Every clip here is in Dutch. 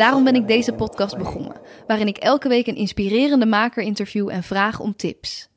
Daarom ben ik deze podcast begonnen, waarin ik elke week een inspirerende maker interview en vraag om tips.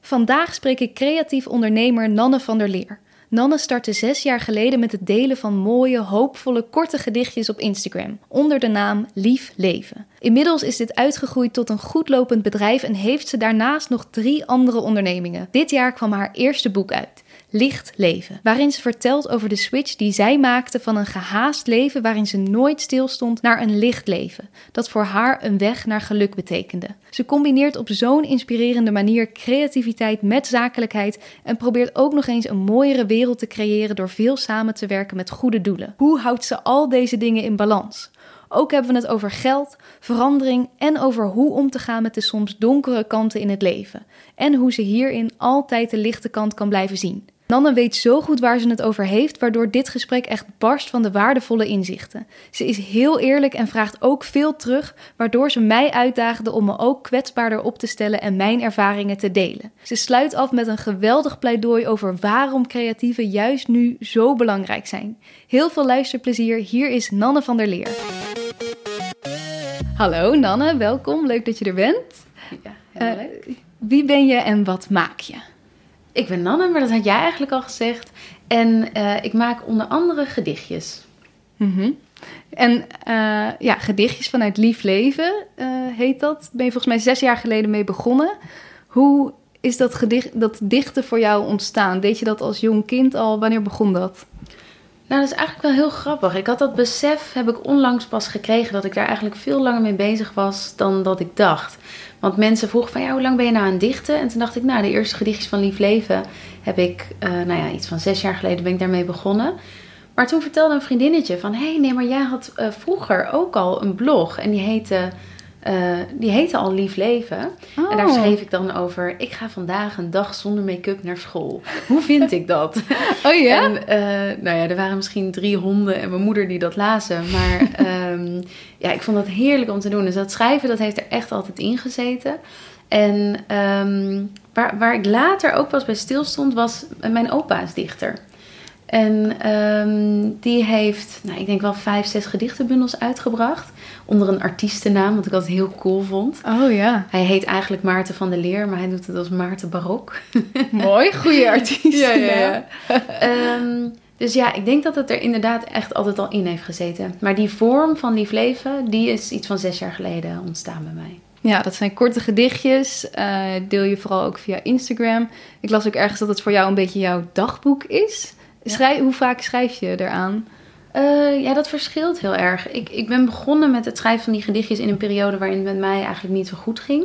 Vandaag spreek ik creatief ondernemer Nanne van der Leer. Nanne startte zes jaar geleden met het delen van mooie, hoopvolle, korte gedichtjes op Instagram, onder de naam Lief Leven. Inmiddels is dit uitgegroeid tot een goedlopend bedrijf en heeft ze daarnaast nog drie andere ondernemingen. Dit jaar kwam haar eerste boek uit. Licht Leven, waarin ze vertelt over de switch die zij maakte van een gehaast leven waarin ze nooit stilstond naar een licht leven, dat voor haar een weg naar geluk betekende. Ze combineert op zo'n inspirerende manier creativiteit met zakelijkheid en probeert ook nog eens een mooiere wereld te creëren door veel samen te werken met goede doelen. Hoe houdt ze al deze dingen in balans? Ook hebben we het over geld, verandering en over hoe om te gaan met de soms donkere kanten in het leven. En hoe ze hierin altijd de lichte kant kan blijven zien. Nanne weet zo goed waar ze het over heeft, waardoor dit gesprek echt barst van de waardevolle inzichten. Ze is heel eerlijk en vraagt ook veel terug, waardoor ze mij uitdaagde om me ook kwetsbaarder op te stellen en mijn ervaringen te delen. Ze sluit af met een geweldig pleidooi over waarom creatieven juist nu zo belangrijk zijn. Heel veel luisterplezier, hier is Nanne van der Leer. Hallo Nanne, welkom, leuk dat je er bent. Ja, heel Eh, leuk. wie ben je en wat maak je? Ik ben Nanne, maar dat had jij eigenlijk al gezegd. En eh, ik maak onder andere gedichtjes. Mhm. En eh, ja, gedichtjes vanuit Lief Leven eh, heet dat. Ben je volgens mij zes jaar geleden mee begonnen. Hoe is dat, gedicht, dat dichten voor jou ontstaan? Deed je dat als jong kind al? Wanneer begon dat? Nou, dat is eigenlijk wel heel grappig. Ik had dat besef, heb ik onlangs pas gekregen, dat ik daar eigenlijk veel langer mee bezig was dan dat ik dacht. Want mensen vroegen van, ja, hoe lang ben je nou aan het dichten? En toen dacht ik, nou, de eerste gedichtjes van Lief Leven heb ik, eh, nou ja, iets van zes jaar geleden ben ik daarmee begonnen. Maar toen vertelde een vriendinnetje van, hé, hey, nee, maar jij had eh, vroeger ook al een blog en die heette, eh, die heette al Lief Leven. En daar Oh. schreef ik dan over, ik ga vandaag een dag zonder make-up naar school. Hoe vind ik dat? Oh ja? En nou ja, er waren misschien drie honden en mijn moeder die dat lazen. Maar ja, ik vond dat heerlijk om te doen. Dus dat schrijven, dat heeft er echt altijd in gezeten. En ehm, waar, waar ik later ook pas bij stilstond, was mijn opa is dichter. En ehm, die heeft, nou, ik denk wel vijf, zes gedichtenbundels uitgebracht. Onder een artiestennaam, wat ik altijd heel cool vond. Oh ja, Hij heet eigenlijk Maarten van der Leer, maar hij doet het als Maarten Barok. mooi. Goede artiest. Ehm, dus ja, ik denk dat het er inderdaad echt altijd al in heeft gezeten. Maar die vorm van Lief Leven, die is iets van zes jaar geleden ontstaan bij mij. Ja, dat zijn korte gedichtjes. eh, deel je vooral ook via Instagram. Ik las ook ergens dat het voor jou een beetje jouw dagboek is. Ja. Schrijf, hoe vaak schrijf je eraan? Eh, ja, dat verschilt heel erg. Ik, ik ben begonnen met het schrijven van die gedichtjes in een periode waarin het met mij eigenlijk niet zo goed ging.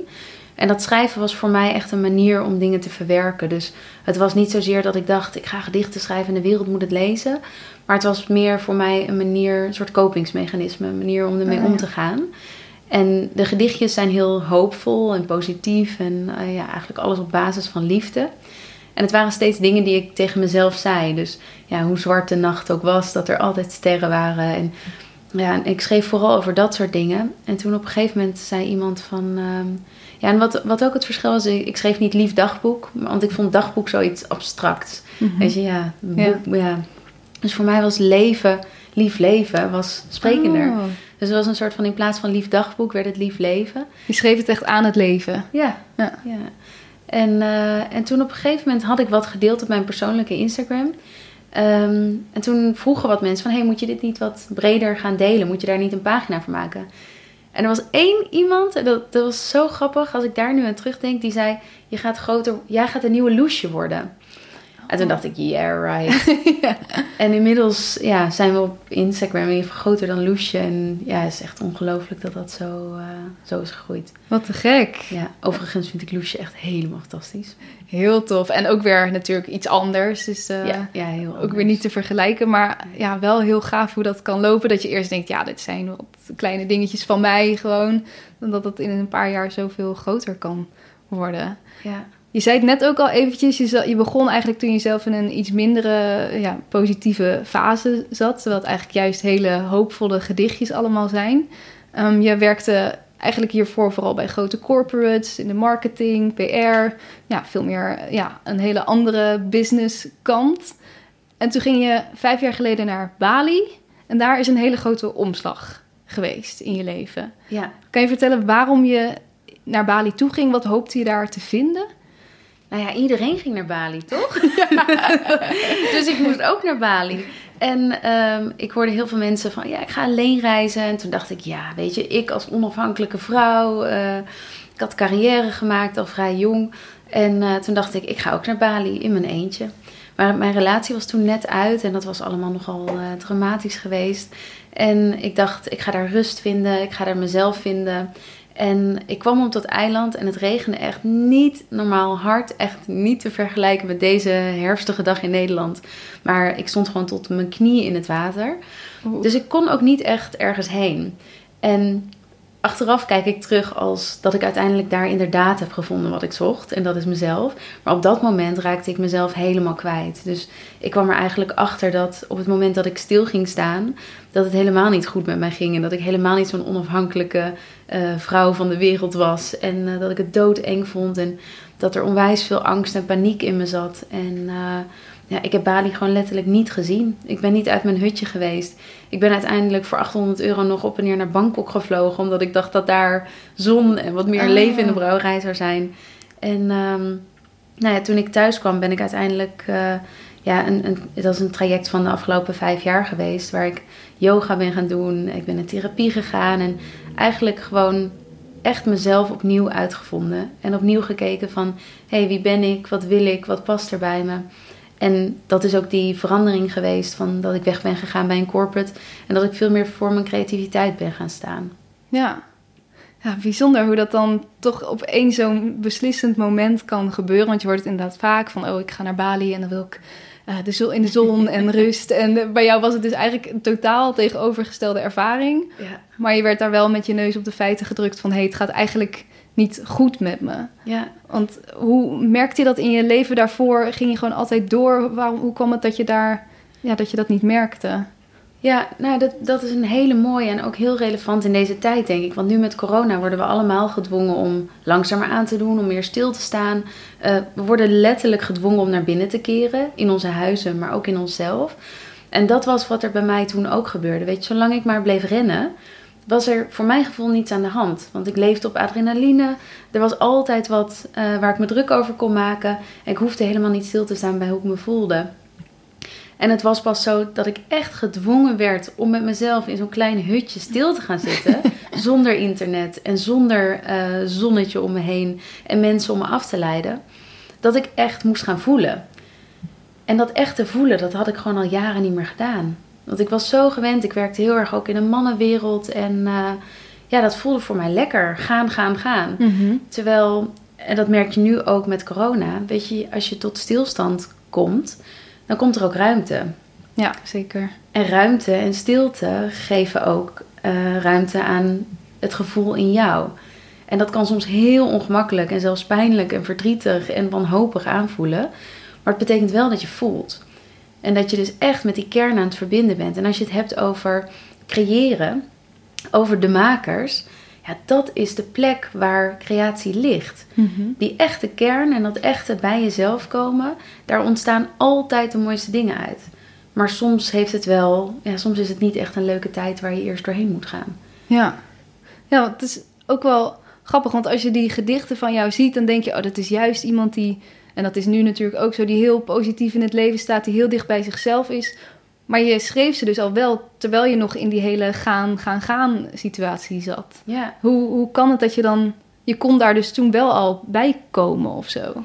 En dat schrijven was voor mij echt een manier om dingen te verwerken. Dus het was niet zozeer dat ik dacht, ik ga gedichten schrijven en de wereld moet het lezen. Maar het was meer voor mij een manier, een soort kopingsmechanisme, een manier om ermee Oh, ja. om te gaan. En de gedichtjes zijn heel hoopvol en positief en eh, ja, eigenlijk alles op basis van liefde. En het waren steeds dingen die ik tegen mezelf zei. Dus ja, hoe zwart de nacht ook was, dat er altijd sterren waren. En ja, en ik schreef vooral over dat soort dingen. En toen op een gegeven moment zei iemand van... ehm, ja, en wat, wat ook het verschil was, ik ik schreef niet lief dagboek. Want ik vond dagboek zoiets abstracts. Weet je, ja, Ja. boek, ja. Dus voor mij was leven, lief leven, was sprekender. Oh. Dus het was een soort van, in plaats van lief dagboek, werd het lief leven. Je schreef het echt aan het leven. Ja, Ja. ja. En, eh, en toen op een gegeven moment had ik wat gedeeld op mijn persoonlijke Instagram. Ehm, en toen vroegen wat mensen van... hey, moet je dit niet wat breder gaan delen? Moet je daar niet een pagina voor maken? En er was één iemand, en dat, dat was zo grappig... als ik daar nu aan terugdenk, die zei... Je gaat groter, jij gaat een nieuwe Loesje worden. En toen dacht ik, yeah, right. Ja. En inmiddels ja, zijn we op Instagram geval groter dan Loesje. En ja, het is echt ongelooflijk dat dat zo, eh, zo is gegroeid. Wat te gek. Ja, overigens vind ik Loesje echt helemaal fantastisch. Heel tof. En ook weer natuurlijk iets anders. Dus eh, ja, ja, heel ook anders. weer niet te vergelijken. Maar ja, wel heel gaaf hoe dat kan lopen. Dat je eerst denkt, ja, dit zijn wat kleine dingetjes van mij gewoon. Dan dat het in een paar jaar zoveel groter kan worden. Ja. Je zei het net ook al eventjes, je, begon eigenlijk toen je zelf in een iets mindere ja, positieve fase zat. Terwijl het eigenlijk juist hele hoopvolle gedichtjes allemaal zijn. Ehm, je werkte eigenlijk hiervoor vooral bij grote corporates, in de marketing, PR. Ja, veel meer ja, een hele andere business kant. En toen ging je vijf jaar geleden naar Bali. En daar is een hele grote omslag geweest in je leven. ja. Kan je vertellen waarom je naar Bali toe ging? Wat hoopte je daar te vinden? Nou ja, iedereen ging naar Bali, toch? dus ik moest ook naar Bali. En ehm, ik hoorde heel veel mensen van, ja, ik ga alleen reizen. En toen dacht ik, ja, weet je, ik als onafhankelijke vrouw... eh, ik had carrière gemaakt al vrij jong. En eh, toen dacht ik, ik ga ook naar Bali in mijn eentje. Maar mijn relatie was toen net uit en dat was allemaal nogal eh, dramatisch geweest. En ik dacht, ik ga daar rust vinden, ik ga daar mezelf vinden. En ik kwam op dat eiland en het regende echt niet normaal hard. Echt niet te vergelijken met deze herfstige dag in Nederland. Maar ik stond gewoon tot mijn knieën in het water. Dus ik kon ook niet echt ergens heen. En achteraf kijk ik terug als dat ik uiteindelijk daar inderdaad heb gevonden wat ik zocht. En dat is mezelf. Maar op dat moment raakte ik mezelf helemaal kwijt. Dus ik kwam er eigenlijk achter dat op het moment dat ik stil ging staan, dat het helemaal niet goed met mij ging. En dat ik helemaal niet zo'n onafhankelijke eh, vrouw van de wereld was. En eh, dat ik het doodeng vond. En dat er onwijs veel angst en paniek in me zat. En eh, ja, ik heb Bali gewoon letterlijk niet gezien. Ik ben niet uit mijn hutje geweest. Ik ben uiteindelijk voor 800 euro nog op en neer naar Bangkok gevlogen. Omdat ik dacht dat daar zon en wat meer Ah. leven in de brouwerij zou zijn. En ehm, nou ja, toen ik thuis kwam ben ik uiteindelijk... eh, ja, een, een, dat is een traject van de afgelopen vijf jaar geweest. Waar ik yoga ben gaan doen. Ik ben in therapie gegaan. En eigenlijk gewoon echt mezelf opnieuw uitgevonden. En opnieuw gekeken van... Hé, hey, wie ben ik? Wat wil ik? Wat past er bij me? En dat is ook die verandering geweest van dat ik weg ben gegaan bij een corporate. En dat ik veel meer voor mijn creativiteit ben gaan staan. Ja. ja, bijzonder hoe dat dan toch op één zo'n beslissend moment kan gebeuren. Want je hoort het inderdaad vaak van, oh, ik ga naar Bali en dan wil ik eh, de zon, in de zon en rust. En bij jou was het dus eigenlijk een totaal tegenovergestelde ervaring. Ja. Maar je werd daar wel met je neus op de feiten gedrukt van, hé, hey, het gaat eigenlijk niet goed met me. Ja. Want hoe merkte je dat in je leven daarvoor? Ging je gewoon altijd door? Waarom, hoe kwam het dat je daar, ja, dat je dat niet merkte? Ja, nou, dat, dat is een hele mooie en ook heel relevant in deze tijd, denk ik. Want nu met corona worden we allemaal gedwongen om langzamer aan te doen, om meer stil te staan. Uh, we worden letterlijk gedwongen om naar binnen te keren, in onze huizen, maar ook in onszelf. En dat was wat er bij mij toen ook gebeurde. Weet je, zolang ik maar bleef rennen, was er voor mijn gevoel niets aan de hand. Want ik leefde op adrenaline. Er was altijd wat uh, waar ik me druk over kon maken. En ik hoefde helemaal niet stil te staan bij hoe ik me voelde. En het was pas zo dat ik echt gedwongen werd om met mezelf in zo'n klein hutje stil te gaan zitten. zonder internet en zonder uh, zonnetje om me heen en mensen om me af te leiden. Dat ik echt moest gaan voelen. En dat echte voelen, dat had ik gewoon al jaren niet meer gedaan. Want ik was zo gewend. Ik werkte heel erg ook in een mannenwereld. En uh, ja, dat voelde voor mij lekker. Gaan, gaan, gaan. Mm-hmm. Terwijl, en dat merk je nu ook met corona. Weet je, als je tot stilstand komt, dan komt er ook ruimte. Ja, zeker. En ruimte en stilte geven ook uh, ruimte aan het gevoel in jou. En dat kan soms heel ongemakkelijk en zelfs pijnlijk en verdrietig en wanhopig aanvoelen. Maar het betekent wel dat je voelt. En dat je dus echt met die kern aan het verbinden bent. En als je het hebt over creëren, over de makers, ja, dat is de plek waar creatie ligt. Mm-hmm. Die echte kern en dat echte bij jezelf komen, daar ontstaan altijd de mooiste dingen uit. Maar soms heeft het wel, ja, soms is het niet echt een leuke tijd waar je eerst doorheen moet gaan. Ja, ja het is ook wel grappig, want als je die gedichten van jou ziet, dan denk je, oh, dat is juist iemand die, en dat is nu natuurlijk ook zo, die heel positief in het leven staat, die heel dicht bij zichzelf is. Maar je schreef ze dus al wel terwijl je nog in die hele gaan, gaan, gaan situatie zat. Ja. Hoe, hoe kan het dat je dan, je kon daar dus toen wel al bij komen of zo?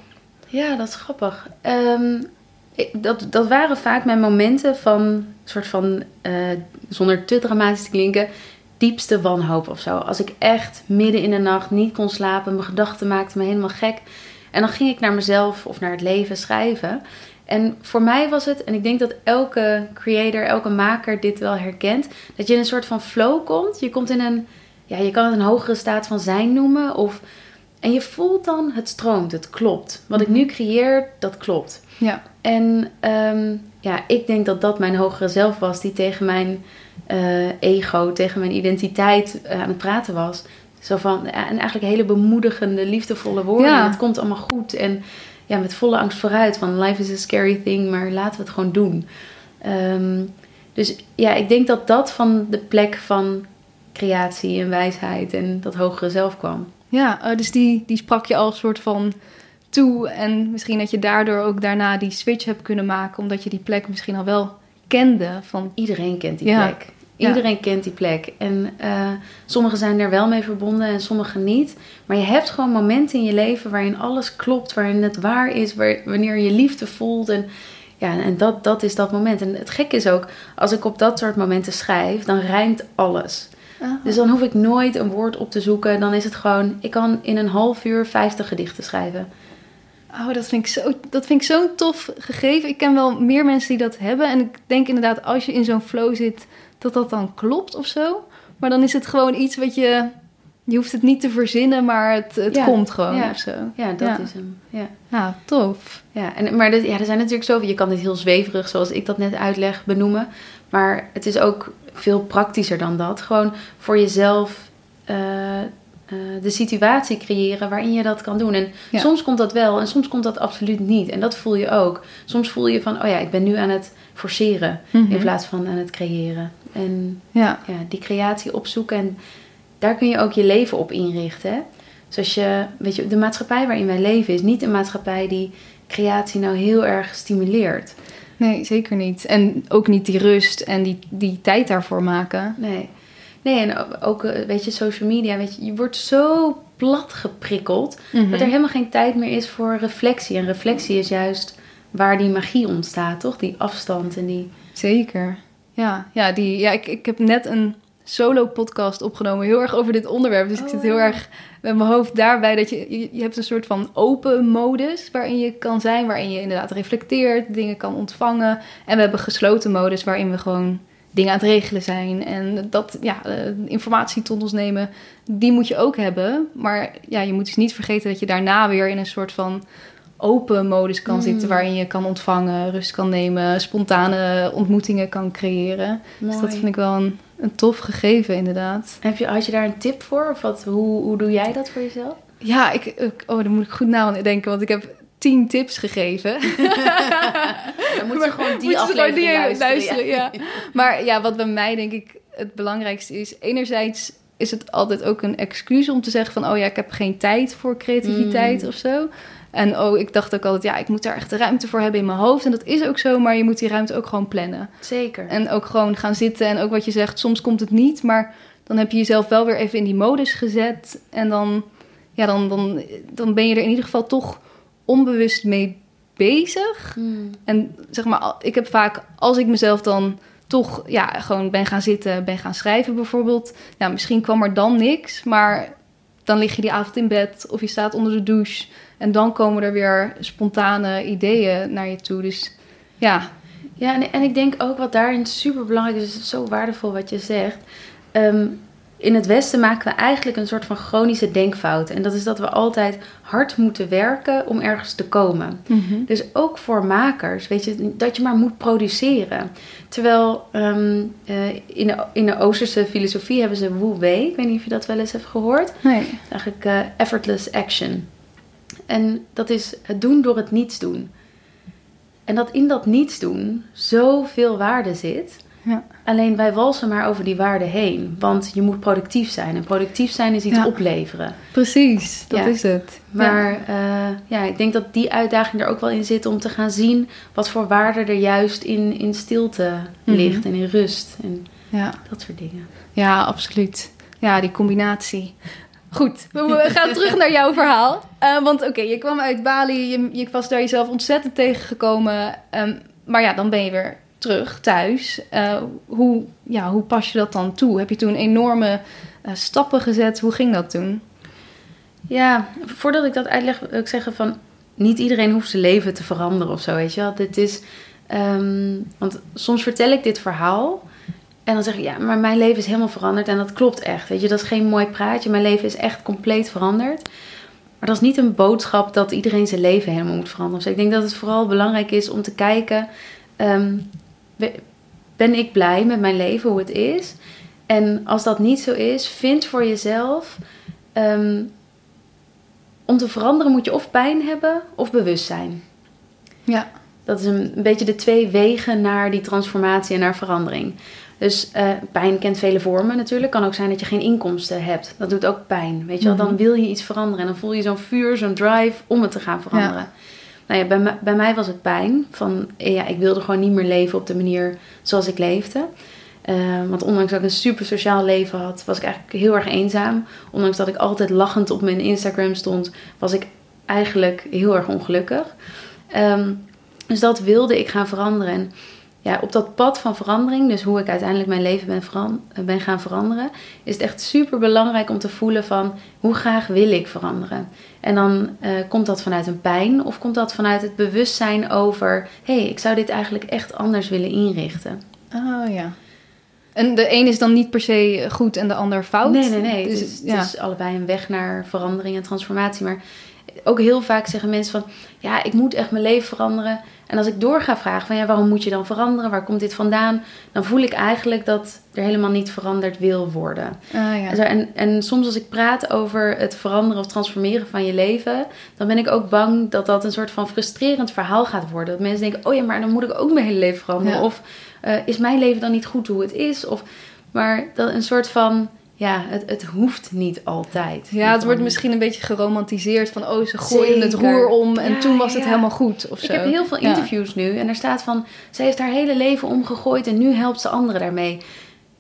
Ja, dat is grappig. Um, ik, dat, dat waren vaak mijn momenten van, soort van, uh, zonder te dramatisch te klinken, diepste wanhoop of zo. Als ik echt midden in de nacht niet kon slapen, mijn gedachten maakten me helemaal gek. En dan ging ik naar mezelf of naar het leven schrijven. En voor mij was het, en ik denk dat elke creator, elke maker dit wel herkent, dat je in een soort van flow komt. Je komt in een, ja, je kan het een hogere staat van zijn noemen. Of, En je voelt dan, het stroomt, het klopt. Wat ik Mhm. nu creëer, dat klopt. Ja. En ehm, ja, ik denk dat dat mijn hogere zelf was die tegen mijn eh, ego, tegen mijn identiteit eh, aan het praten was. Zo van, en eigenlijk hele bemoedigende, liefdevolle woorden. Ja. En Het komt allemaal goed. En ja, met volle angst vooruit van life is a scary thing, maar laten we het gewoon doen. Ehm, dus ja, ik denk dat dat van de plek van creatie en wijsheid en dat hogere zelf kwam. Ja, eh, dus die, die sprak je al een soort van toe. En misschien dat je daardoor ook daarna die switch hebt kunnen maken. Omdat je die plek misschien al wel kende. Van, Iedereen kent die Ja. plek. Ja. Iedereen kent die plek. En eh, sommigen zijn er wel mee verbonden en sommigen niet. Maar je hebt gewoon momenten in je leven waarin alles klopt, waarin het waar is, waar, wanneer je liefde voelt. En, ja, en dat, dat is dat moment. En het gekke is ook, als ik op dat soort momenten schrijf, dan rijmt alles. Dus dan hoef ik nooit een woord op te zoeken. Dan is het gewoon, ik kan in een half uur 50 gedichten schrijven. Oh, dat vind ik zo, dat vind ik zo'n tof gegeven. Ik ken wel meer mensen die dat hebben. En ik denk inderdaad, als je in zo'n flow zit, dat dat dan klopt of zo. Maar dan is het gewoon iets wat je... Je hoeft het niet te verzinnen, maar het, het Ja, komt gewoon ja. of zo. Ja, dat Ja. is hem. Ja. Ja, tof. Ja, en, maar er, ja, er zijn natuurlijk zoveel. Je kan dit heel zweverig, zoals ik dat net uitleg, benoemen. Maar het is ook veel praktischer dan dat. Gewoon voor jezelf eh, eh, de situatie creëren waarin je dat kan doen. En soms komt dat wel en soms komt dat absoluut niet. En dat voel je ook. Soms voel je van, oh ja, ik ben nu aan het forceren Mhm. in plaats van aan het creëren. En Ja, ja, die creatie opzoeken. En daar kun je ook je leven op inrichten. Hè? Dus als je, weet je, de maatschappij waarin wij leven is niet een maatschappij die creatie nou heel erg stimuleert. nee, zeker niet. En ook niet die rust en die, die tijd daarvoor maken. Nee. Nee, en ook, eh, weet je, social media, weet je, je wordt zo plat geprikkeld Mhm. dat er helemaal geen tijd meer is voor reflectie. En reflectie is juist waar die magie ontstaat, toch? Die afstand en die... Zeker. Ja, ja, die, ja ik, ik heb net een solo-podcast opgenomen, heel erg over dit onderwerp. Dus ik Oh, zit heel ja. erg met mijn hoofd daarbij dat je, je, je hebt een soort van open modus waarin je kan zijn, waarin je inderdaad reflecteert, dingen kan ontvangen. En we hebben gesloten modus waarin we gewoon dingen aan het regelen zijn. En dat, ja, eh, informatie tot ons nemen, die moet je ook hebben. Maar ja, je moet dus niet vergeten dat je daarna weer in een soort van open modus kan Mm. zitten, waarin je kan ontvangen, rust kan nemen, spontane ontmoetingen kan creëren. Dus dat vind ik wel een, een tof gegeven, inderdaad. Heb je, had je daar een tip voor? Of wat, hoe, hoe doe jij dat voor jezelf? Ja, ik, oh, daar moet ik goed na aan denken, want ik heb tien tips gegeven. Dan moet je gewoon die aflevering gewoon die luisteren. ja. Maar ja, wat bij mij denk ik het belangrijkste is, enerzijds is het altijd ook een excuus om te zeggen van, oh ja, ik heb geen tijd voor creativiteit Mm. of zo. En oh, ik dacht ook altijd, ja, ik moet daar echt de ruimte voor hebben in mijn hoofd. En dat is ook zo, maar je moet die ruimte ook gewoon plannen. Zeker. En ook gewoon gaan zitten. En ook wat je zegt, soms komt het niet. Maar dan heb je jezelf wel weer even in die modus gezet. En dan, ja, dan, dan, dan ben je er in ieder geval toch onbewust mee bezig. Hmm. En zeg maar, ik heb vaak, als ik mezelf dan toch ja, gewoon ben gaan zitten, ben gaan schrijven bijvoorbeeld. Nou, misschien kwam er dan niks, maar dan lig je die avond in bed of je staat onder de douche. En dan komen er weer spontane ideeën naar je toe. Dus ja, Ja, en, en ik denk ook wat daarin super belangrijk is, is zo waardevol wat je zegt. Ehm, in het Westen maken we eigenlijk een soort van chronische denkfout. En dat is dat we altijd hard moeten werken om ergens te komen. Dus ook voor makers, weet je, dat je maar moet produceren. Terwijl ehm, eh, in, de, in de Oosterse filosofie hebben ze Wu Wei. Ik weet niet of je dat wel eens hebt gehoord. nee. Eigenlijk eh, effortless action. En dat is het doen door het niets doen. En dat in dat niets doen zoveel waarde zit. Ja. Alleen wij walsen maar over die waarde heen. Want je moet productief zijn. En productief zijn is iets Ja. opleveren. Precies, dat Ja. is het. Maar ja. ja, ik denk dat die uitdaging er ook wel in zit om te gaan zien wat voor waarde er juist in, in stilte Mhm. ligt en in rust en ja. dat soort dingen. Ja, absoluut. Ja, die combinatie. Goed, we gaan terug naar jouw verhaal. Eh, want oké, je kwam uit Bali, je, je was daar jezelf ontzettend tegengekomen. Ehm, maar ja, dan ben je weer terug thuis. Eh, hoe, ja, hoe pas je dat dan toe? Heb je toen enorme eh, stappen gezet? Hoe ging dat toen? Ja, voordat ik dat uitleg, wil ik zeggen van niet iedereen hoeft zijn leven te veranderen of zo, weet je wel. Dit is, ehm, want soms vertel ik dit verhaal en dan zeg ik ja, maar mijn leven is helemaal veranderd en dat klopt echt, weet je. Dat is geen mooi praatje, mijn leven is echt compleet veranderd. Maar dat is niet een boodschap dat iedereen zijn leven helemaal moet veranderen. Dus ik denk dat het vooral belangrijk is om te kijken: ehm, ben ik blij met mijn leven, hoe het is? En als dat niet zo is, vind voor jezelf. Ehm, om te veranderen moet je of pijn hebben of bewustzijn. Ja. Dat is een, een beetje de twee wegen naar die transformatie en naar verandering. Dus uh, pijn kent vele vormen natuurlijk. Kan ook zijn dat je geen inkomsten hebt. Dat doet ook pijn. Weet je wel, dan mhm. wil je iets veranderen. En dan voel je zo'n vuur, zo'n drive om het te gaan veranderen. Ja. Nou ja, bij, bij mij was het pijn. Van ja, ik wilde gewoon niet meer leven op de manier zoals ik leefde. Uh, want ondanks dat ik een super sociaal leven had, was ik eigenlijk heel erg eenzaam. Ondanks dat ik altijd lachend op mijn Instagram stond, was ik eigenlijk heel erg ongelukkig. Um, dus dat wilde ik gaan veranderen. En ja, op dat pad van verandering, dus hoe ik uiteindelijk mijn leven ben, ben gaan veranderen, is het echt super belangrijk om te voelen van hoe graag wil ik veranderen. En dan uh, komt dat vanuit een pijn of komt dat vanuit het bewustzijn over, hé, hey, ik zou dit eigenlijk echt anders willen inrichten. Oh ja. En de een is dan niet per se goed en de ander fout? Nee, nee, nee. Dus, het, is, het is allebei een weg naar verandering en transformatie. Maar ook heel vaak zeggen mensen van, ja, ik moet echt mijn leven veranderen. En als ik door ga vragen van, ja, waarom moet je dan veranderen? Waar komt dit vandaan? Dan voel ik eigenlijk dat er helemaal niet veranderd wil worden. Ah, ja. en, en soms als ik praat over het veranderen of transformeren van je leven, dan ben ik ook bang dat dat een soort van frustrerend verhaal gaat worden. Dat mensen denken, oh ja, maar dan moet ik ook mijn hele leven veranderen. Of uh, is mijn leven dan niet goed hoe het is? Of, maar dat een soort van ja, het, het hoeft niet altijd. Ja, het wordt misschien een beetje geromantiseerd van oh, ze gooien het roer om en toen was het helemaal goed of zo. Ik heb heel veel interviews nu en er staat van ze heeft haar hele leven omgegooid en nu helpt ze anderen daarmee.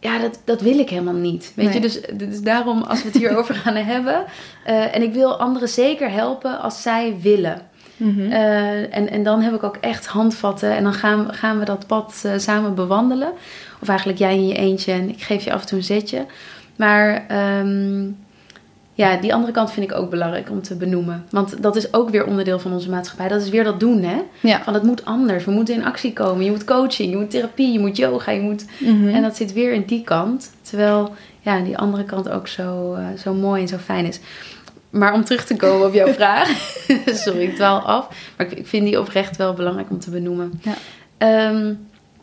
Ja, dat, dat wil ik helemaal niet. Weet je, dus, dus daarom als we het hierover gaan hebben. Uh, en ik wil anderen zeker helpen als zij willen. Mm -hmm. uh, en, en dan heb ik ook echt handvatten en dan gaan, gaan we dat pad uh, samen bewandelen. Of eigenlijk jij in je eentje en ik geef je af en toe een zetje. Maar um, ja, die andere kant vind ik ook belangrijk om te benoemen. Want dat is ook weer onderdeel van onze maatschappij. Dat is weer dat doen, hè? Ja. Van het moet anders. We moeten in actie komen. Je moet coaching, je moet therapie, je moet yoga, je moet... Mm -hmm. En dat zit weer in die kant. Terwijl ja, die andere kant ook zo, uh, zo mooi en zo fijn is. Maar om terug te komen op jouw vraag. Sorry, ik dwaal af. Maar ik, vind die oprecht wel belangrijk om te benoemen. Ja. Um,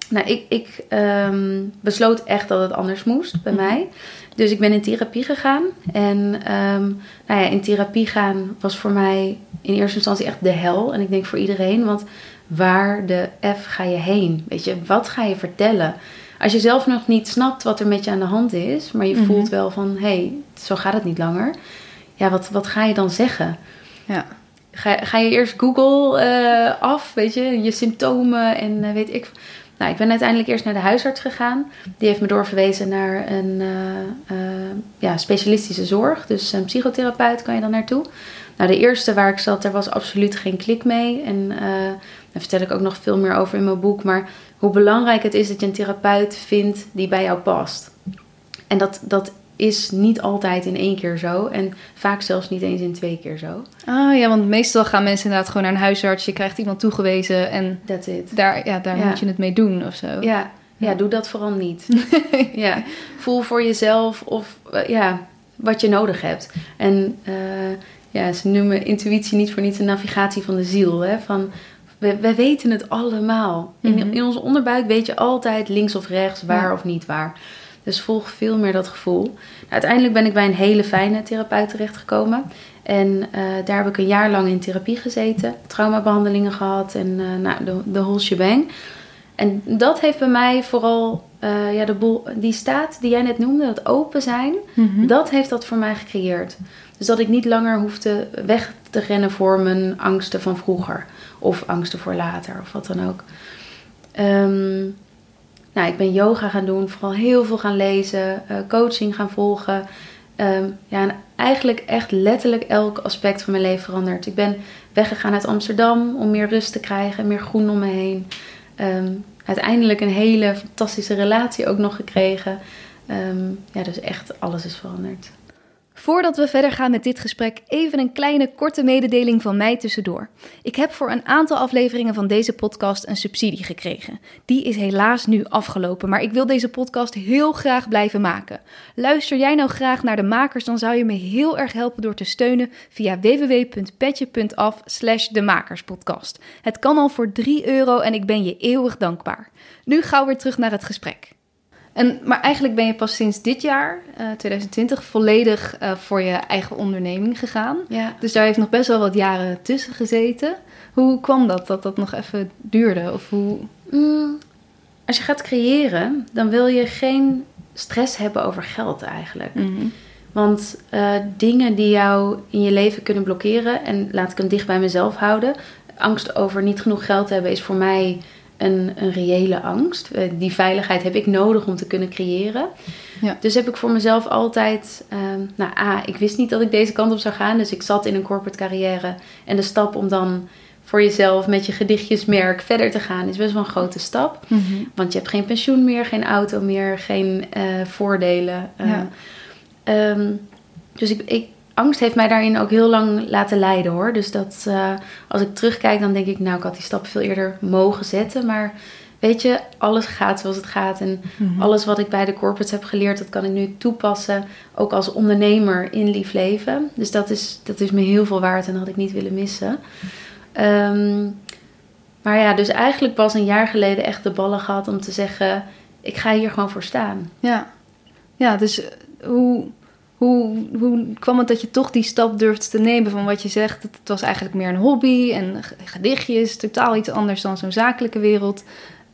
nou, ik, ik um, besloot echt dat het anders moest bij Mhm. mij. Dus ik ben in therapie gegaan. En um, nou ja, in therapie gaan was voor mij in eerste instantie echt de hel. En ik denk voor iedereen, want waar de F ga je heen? Weet je, wat ga je vertellen? Als je zelf nog niet snapt wat er met je aan de hand is, maar je Mhm. voelt wel van hé, hey, zo gaat het niet langer. Ja, wat, wat ga je dan zeggen? Ja. Ga, ga je eerst Google uh, af, weet je, je symptomen en uh, weet ik. Nou, ik ben uiteindelijk eerst naar de huisarts gegaan. Die heeft me doorverwezen naar een uh, ja, specialistische zorg. Dus een psychotherapeut kan je dan naartoe. Nou, de eerste waar ik zat, daar was absoluut geen klik mee. En daar vertel ik ook nog veel meer over in mijn boek. Maar hoe belangrijk het is dat je een therapeut vindt die bij jou past. En dat, dat is niet altijd in één keer zo. En vaak zelfs niet eens in twee keer zo. Ah ja, want meestal gaan mensen inderdaad gewoon naar een huisarts. Je krijgt iemand toegewezen en That's it. daar, ja, daar Ja. moet je het mee doen of zo. Ja, ja, doe dat vooral niet. ja, voel voor jezelf of eh, ja, wat je nodig hebt. En eh, ja, ze noemen intuïtie niet voor niets een navigatie van de ziel. Hè? Van, we, we weten het allemaal. In, Mhm. in onze onderbuik weet je altijd links of rechts, waar Ja. of niet waar. Dus volg veel meer dat gevoel. Nou, uiteindelijk ben ik bij een hele fijne therapeut terechtgekomen. En eh, daar heb ik een jaar lang in therapie gezeten. Traumabehandelingen gehad en eh, nou, de, de whole shebang. En dat heeft bij mij vooral eh, ja, de boel, die staat die jij net noemde, dat open zijn, Mhm. dat heeft dat voor mij gecreëerd. Dus dat ik niet langer hoefde weg te rennen voor mijn angsten van vroeger. Of angsten voor later, of wat dan ook. Ehm, nou, ik ben yoga gaan doen, vooral heel veel gaan lezen, eh, coaching gaan volgen. Ehm, ja, en eigenlijk echt letterlijk elk aspect van mijn leven veranderd. Ik ben weggegaan uit Amsterdam om meer rust te krijgen, meer groen om me heen. Ehm, uiteindelijk een hele fantastische relatie ook nog gekregen. Ehm, ja, dus echt alles is veranderd. Voordat we verder gaan met dit gesprek, even een kleine korte mededeling van mij tussendoor. Ik heb voor een aantal afleveringen van deze podcast een subsidie gekregen. Die is helaas nu afgelopen, maar ik wil deze podcast heel graag blijven maken. Luister jij nou graag naar de makers, dan zou je me heel erg helpen door te steunen via www.petje.af slash de makerspodcast. Het kan al voor 3 euro en ik ben je eeuwig dankbaar. Nu we weer terug naar het gesprek. En, maar eigenlijk ben je pas sinds dit jaar, uh, eh, 2020, volledig uh, voor je eigen onderneming gegaan. Ja. Dus daar heeft nog best wel wat jaren tussen gezeten. Hoe kwam dat, dat dat nog even duurde? Of hoe... Mm, als je gaat creëren, dan wil je geen stress hebben over geld eigenlijk. Mm Want uh, dingen die jou in je leven kunnen blokkeren, en laat ik hem dicht bij mezelf houden. Angst over niet genoeg geld hebben is voor mij een, een reële angst. Eh, die veiligheid heb ik nodig om te kunnen creëren. Ja. Dus heb ik voor mezelf altijd, ehm, nou A, ik wist niet dat ik deze kant op zou gaan. Dus ik zat in een corporate carrière. En de stap om dan voor jezelf met je gedichtjesmerk verder te gaan is best wel een grote stap. Mhm. Want je hebt geen pensioen meer, geen auto meer, geen uh, voordelen. Uh, Ja. ehm, dus ik, ik, angst heeft mij daarin ook heel lang laten leiden hoor. Dus dat uh, als ik terugkijk, dan denk ik, nou, ik had die stap veel eerder mogen zetten. Maar weet je, alles gaat zoals het gaat. En Mhm. alles wat ik bij de corporates heb geleerd, dat kan ik nu toepassen. Ook als ondernemer in lief leven. Dus dat is, dat is me heel veel waard en dat had ik niet willen missen. Ehm, maar ja, dus eigenlijk pas een jaar geleden echt de ballen gehad om te zeggen: ik ga hier gewoon voor staan. Ja, ja dus eh, hoe, hoe, hoe kwam het dat je toch die stap durfde te nemen van wat je zegt? Het was eigenlijk meer een hobby en gedichtjes, totaal iets anders dan zo'n zakelijke wereld.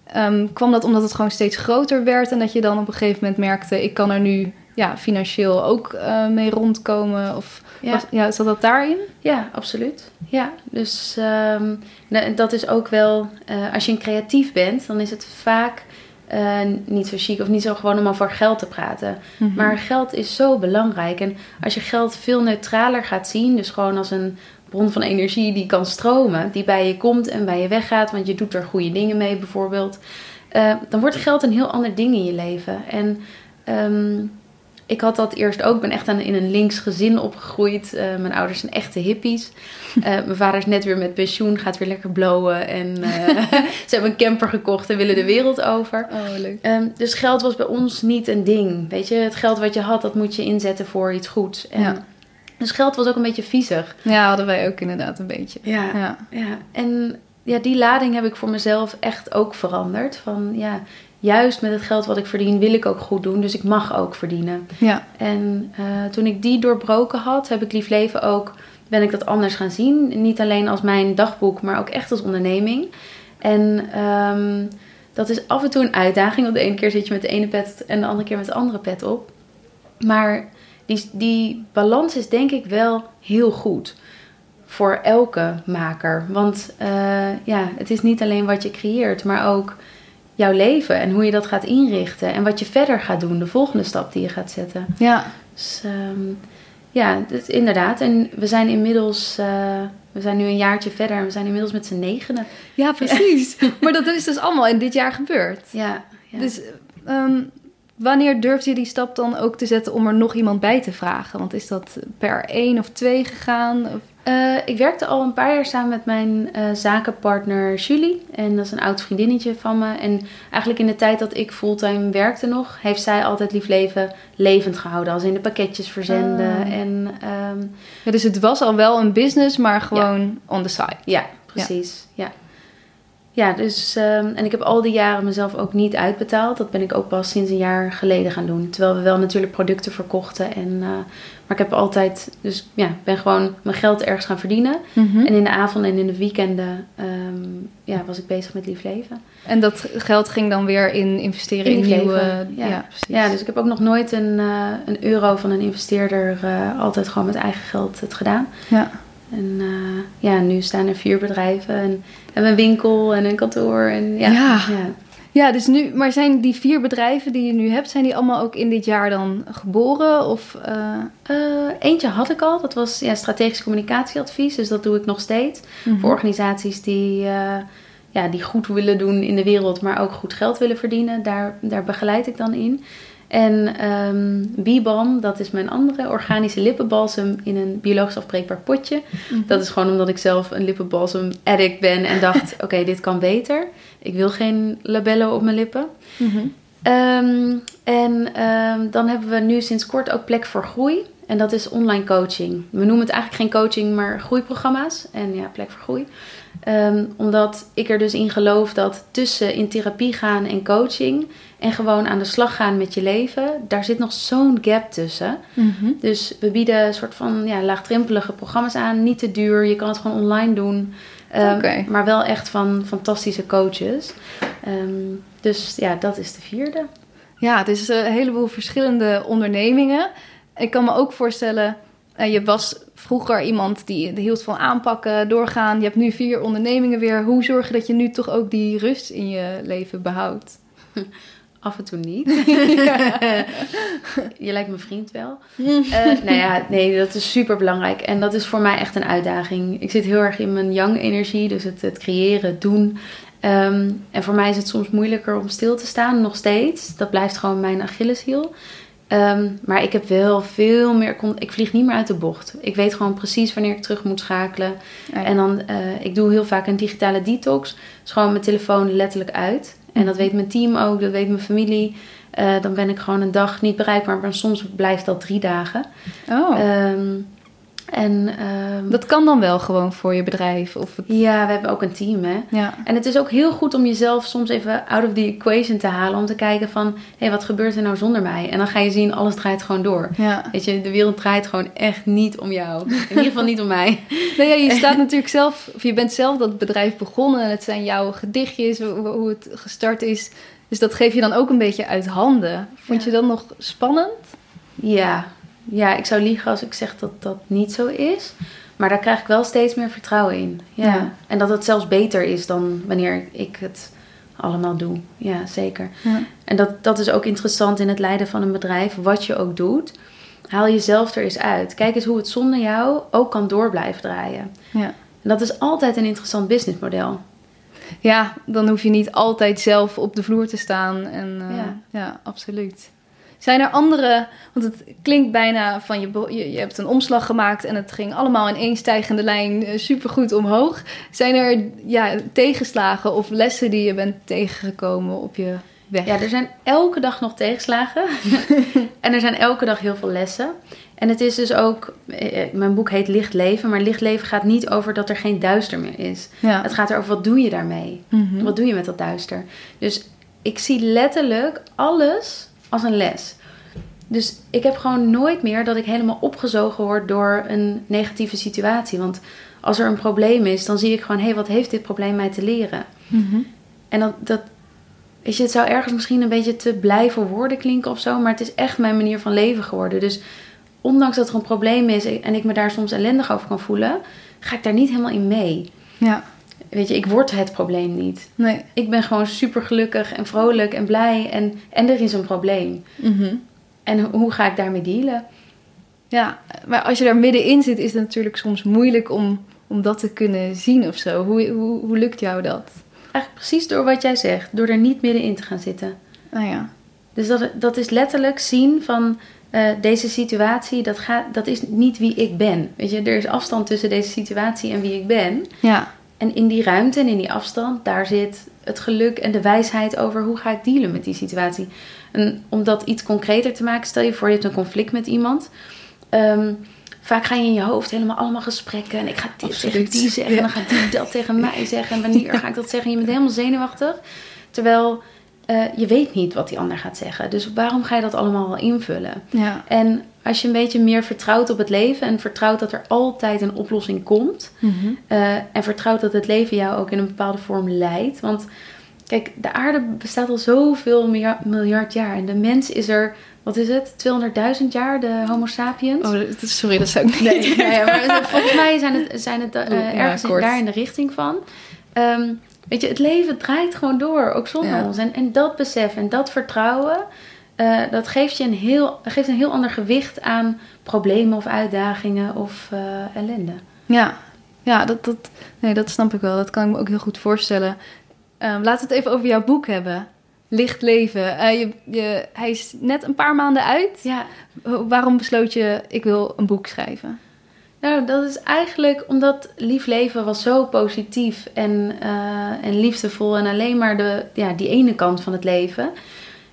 Ehm, kwam dat omdat het gewoon steeds groter werd en dat je dan op een gegeven moment merkte: ik kan er nu ja, financieel ook eh, mee rondkomen? Of Ja. was- ja, zat dat daarin? Ja, absoluut. Ja, dus ehm, nou, dat is ook wel, eh, als je een creatief bent, dan is het vaak eh, niet zo chic of niet zo gewoon om over geld te praten. Mhm. Maar geld is zo belangrijk. En als je geld veel neutraler gaat zien, dus gewoon als een bron van energie die kan stromen, die bij je komt en bij je weggaat, want je doet er goede dingen mee bijvoorbeeld, eh, dan wordt geld een heel ander ding in je leven. En ehm, ik had dat eerst ook. Ik ben echt aan- in een links gezin opgegroeid. Eh, mijn ouders zijn echte hippies. Eh, mijn vader is net weer met pensioen, gaat weer lekker blowen. En eh, ze hebben een camper gekocht en willen de wereld over. Oh, leuk. Ehm, dus geld was bij ons niet een ding. Weet je, het geld wat je had, dat moet je inzetten voor iets goeds. En, Ja. Dus geld was ook een beetje viezig. Ja, hadden wij ook inderdaad een beetje. Ja. Ja. Ja, en ja, die lading heb ik voor mezelf echt ook veranderd. Van ja, juist met het geld wat ik verdien, wil ik ook goed doen. Dus ik mag ook verdienen. Ja. En eh, toen ik die doorbroken had, heb ik Lief Leven ook, ben ik dat anders gaan zien. Niet alleen als mijn dagboek, maar ook echt als onderneming. En ehm, dat is af en toe een uitdaging. Want de ene keer zit je met de ene pet en de andere keer met de andere pet op. Maar die, die balans is denk ik wel heel goed voor elke maker. Want eh, ja, het is niet alleen wat je creëert, maar ook jouw leven en hoe je dat gaat inrichten. En wat je verder gaat doen, de volgende stap die je gaat zetten. Ja. Dus ehm, ja, dus inderdaad. En we zijn inmiddels, eh, we zijn nu een jaartje verder en we zijn inmiddels met z'n negenen. Ja, precies. maar dat is dus allemaal in dit jaar gebeurd. Ja, ja. Dus ehm, wanneer durfde je die stap dan ook te zetten om er nog iemand bij te vragen? Want is dat per één of twee gegaan? Of... Eh, ik werkte al een paar jaar samen met mijn eh, zakenpartner Julie. En dat is een oud vriendinnetje van me. En eigenlijk in de tijd dat ik fulltime werkte nog, heeft zij altijd Lief Leven levend gehouden. Als in de pakketjes verzenden. Ah. En ehm, Ja, dus het was al wel een business, maar gewoon on the side. ja, precies. Ja. Ja, dus ehm, en ik heb al die jaren mezelf ook niet uitbetaald. Dat ben ik ook pas sinds een jaar geleden gaan doen. Terwijl we wel natuurlijk producten verkochten. En, eh, maar ik heb altijd, dus ja, ben gewoon mijn geld ergens gaan verdienen. Mhm. En in de avond en in de weekenden ehm, ja, was ik bezig met lief leven. En dat geld ging dan weer in investeren in, nieuwe... Ja. ja. precies. Ja, dus ik heb ook nog nooit een, eh, een euro van een investeerder eh, altijd gewoon met eigen geld het gedaan. Ja. En eh, ja, nu staan er vier bedrijven en hebben een winkel en een kantoor. En, ja, Ja. ja. Ja, dus nu, maar zijn die vier bedrijven die je nu hebt, zijn die allemaal ook in dit jaar dan geboren? Of, eh, Eh, eentje had ik al, dat was ja, strategisch communicatieadvies, dus dat doe ik nog steeds. mhm. Voor organisaties die, eh, ja, die goed willen doen in de wereld, maar ook goed geld willen verdienen. Daar, daar begeleid ik dan in. En um, Bibam, dat is mijn andere organische lippenbalsem in een biologisch afbreekbaar potje. Mhm. Dat is gewoon omdat ik zelf een lippenbalsem addict ben en dacht: oké, dit kan beter. Ik wil geen labello op mijn lippen. Mhm. Ehm, en ehm, dan hebben we nu sinds kort ook plek voor groei. En dat is online coaching. We noemen het eigenlijk geen coaching, maar groeiprogramma's. En ja, plek voor groei. Ehm, omdat ik er dus in geloof dat tussen in therapie gaan en coaching en gewoon aan de slag gaan met je leven, daar zit nog zo'n gap tussen. Mhm. Dus we bieden een soort van ja, laagdrempelige programma's aan, niet te duur. Je kan het gewoon online doen. Um, Maar wel echt van fantastische coaches. Um, dus ja, dat is de vierde. Ja, het is een heleboel verschillende ondernemingen. Ik kan me ook voorstellen, uh, je was vroeger iemand die hield van aanpakken, doorgaan. Je hebt nu vier ondernemingen weer. Hoe zorg je dat je nu toch ook die rust in je leven behoudt? Af en toe niet. je lijkt mijn vriend wel. uh, nou ja, nee, dat is super belangrijk. En dat is voor mij echt een uitdaging. Ik zit heel erg in mijn young energie, dus het, het creëren, het doen. Ehm, en voor mij is het soms moeilijker om stil te staan, nog steeds. Dat blijft gewoon mijn Achilleshiel. Um, maar ik heb wel veel meer. Ik vlieg niet meer uit de bocht. Ik weet gewoon precies wanneer ik terug moet schakelen. En dan, uh, ik doe heel vaak een digitale detox. Dus gewoon mijn telefoon letterlijk uit. En dat weet mijn team ook, dat weet mijn familie. Uh, dan ben ik gewoon een dag niet bereikbaar, maar soms blijft dat drie dagen. Oh. Um, en, ehm, dat kan dan wel gewoon voor je bedrijf? Of het... Ja, we hebben ook een team. Hè? Ja. En het is ook heel goed om jezelf soms even out of the equation te halen. Om te kijken van, hé, hey, wat gebeurt er nou zonder mij? En dan ga je zien, alles draait gewoon door. Ja. Weet je, de wereld draait gewoon echt niet om jou. In ieder geval niet om mij. Nee, ja, je staat natuurlijk zelf, of je bent zelf dat bedrijf begonnen. En het zijn jouw gedichtjes, hoe het gestart is. Dus dat geef je dan ook een beetje uit handen. Vond je dat nog spannend? Ja, ja, ik zou liegen als ik zeg dat dat niet zo is. Maar daar krijg ik wel steeds meer vertrouwen in. Ja. En dat het zelfs beter is dan wanneer ik het allemaal doe. Ja, zeker. Ja. En dat, dat is ook interessant in het leiden van een bedrijf. Wat je ook doet, haal jezelf er eens uit. Kijk eens hoe het zonder jou ook kan door blijven draaien. Ja. En dat is altijd een interessant businessmodel. Ja, dan hoef je niet altijd zelf op de vloer te staan. En, uh, ja. ja, absoluut. Zijn er andere, want het klinkt bijna van je, je, je hebt een omslag gemaakt en het ging allemaal in één stijgende lijn uh, supergoed omhoog. Zijn er ja, tegenslagen of lessen die je bent tegengekomen op je weg? Ja, er zijn elke dag nog tegenslagen en er zijn elke dag heel veel lessen. En het is dus ook, eh, eh, mijn boek heet Licht Leven, maar licht leven gaat niet over dat er geen duister meer is. Ja. Het gaat erover wat doe je daarmee? Mm Wat doe je met dat duister? Dus ik zie letterlijk alles als een les. Dus ik heb gewoon nooit meer dat ik helemaal opgezogen word door een negatieve situatie. Want als er een probleem is, dan zie ik gewoon: hé, hey, wat heeft dit probleem mij te leren? Mhm. En dat, dat, weet je, het zou ergens misschien een beetje te blij voor woorden klinken of zo, maar het is echt mijn manier van leven geworden. Dus ondanks dat er een probleem is en ik me daar soms ellendig over kan voelen, ga ik daar niet helemaal in mee. Ja. Weet je, ik word het probleem niet. Nee. Ik ben gewoon super gelukkig en vrolijk en blij en, en er is een probleem. Mhm. En hoe ga ik daarmee dealen? Ja, maar als je daar middenin zit, is het natuurlijk soms moeilijk om, om dat te kunnen zien of zo. Hoe, hoe, hoe lukt jou dat? Eigenlijk precies door wat jij zegt, door er niet middenin te gaan zitten. Ah ja. Dus dat, dat is letterlijk zien van uh, deze situatie, dat, gaat, dat is niet wie ik ben. Weet je, er is afstand tussen deze situatie en wie ik ben. Ja. En in die ruimte en in die afstand, daar zit het geluk en de wijsheid over hoe ga ik dealen met die situatie. En om dat iets concreter te maken, stel je voor je hebt een conflict met iemand. Um, vaak ga je in je hoofd helemaal allemaal gesprekken. En ik ga dit tegen die zeggen. En dan gaat die dat tegen mij zeggen. En wanneer ga ik dat zeggen? je bent helemaal zenuwachtig. Terwijl uh, je weet niet wat die ander gaat zeggen. Dus waarom ga je dat allemaal invullen? Ja. En als je een beetje meer vertrouwt op het leven en vertrouwt dat er altijd een oplossing komt. Mm -hmm. uh, en vertrouwt dat het leven jou ook in een bepaalde vorm leidt. Want kijk, de aarde bestaat al zoveel miljard, miljard jaar. En de mens is er, wat is het, 200.000 jaar, de Homo sapiens? Oh, sorry, dat zou ik niet nee, nee, maar volgens mij zijn het, zijn het uh, ergens ja, daar in de richting van. Um, weet je, het leven draait gewoon door, ook zonder ja. ons. En, en dat besef en dat vertrouwen uh, dat geeft je een heel, geeft een heel ander gewicht aan problemen of uitdagingen of uh, ellende. Ja, ja dat, dat, nee, dat snap ik wel. Dat kan ik me ook heel goed voorstellen. Um, laten we het even over jouw boek hebben. Licht leven. Eh, je, je, hij is net een paar maanden uit. Ja. Waarom besloot je, ik wil een boek schrijven? Nou, dat is eigenlijk omdat Lief Leven was zo positief en, uh, en liefdevol en alleen maar de, ja, die ene kant van het leven.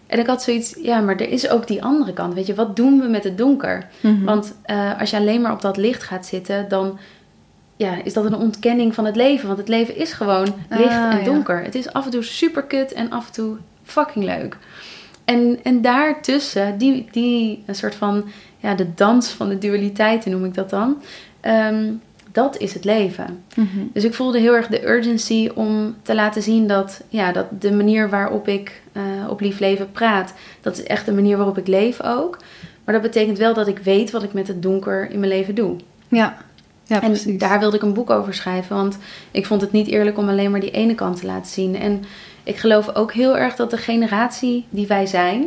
En ik had zoiets, ja, maar er is ook die andere kant. Weet je, wat doen we met het donker? Mhm. Want uh, als je alleen maar op dat licht gaat zitten, dan ja, is dat een ontkenning van het leven. Want het leven is gewoon licht Ah, en ja. donker. Het is af en toe super kut en af en toe fucking leuk. En, en daartussen, die, die een soort van, ja, de dans van de dualiteiten noem ik dat dan. Ehm, dat is het leven. Mhm. Dus ik voelde heel erg de urgency om te laten zien dat, ja, dat de manier waarop ik eh, op lief leven praat, dat is echt de manier waarop ik leef ook. Maar dat betekent wel dat ik weet wat ik met het donker in mijn leven doe. Ja, ja en precies. daar wilde ik een boek over schrijven, want ik vond het niet eerlijk om alleen maar die ene kant te laten zien. En ik geloof ook heel erg dat de generatie die wij zijn,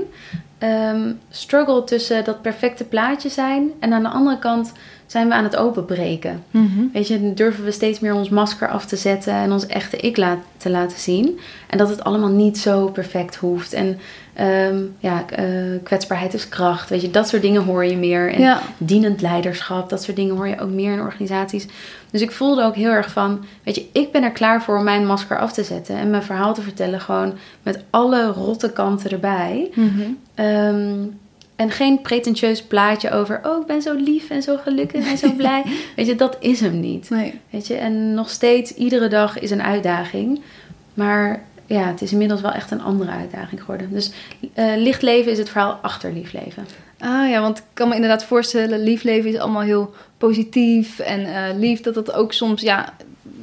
ehm struggle tussen dat perfecte plaatje zijn en aan de andere kant zijn we aan het openbreken. Mhm. Weet je, dan durven we steeds meer ons masker af te zetten en ons echte ik laat, te laten zien. En dat het allemaal niet zo perfect hoeft. En ehm, ja, eh, kwetsbaarheid is kracht. Weet je, dat soort dingen hoor je meer. En Ja. dienend leiderschap, dat soort dingen hoor je ook meer in organisaties. Dus ik voelde ook heel erg van, weet je, ik ben er klaar voor om mijn masker af te zetten. En mijn verhaal te vertellen gewoon met alle rotte kanten erbij. Mhm. Ehm, en geen pretentieus plaatje over, oh, ik ben zo lief en zo gelukkig en zo blij. Weet je, dat is hem niet. Nee. Weet je, en nog steeds, iedere dag is een uitdaging. Maar ja, het is inmiddels wel echt een andere uitdaging geworden. Dus eh licht leven is het verhaal achter lief leven. Ah ja, want ik kan me inderdaad voorstellen, lief leven is allemaal heel positief en eh, lief. Dat dat ook soms, ja,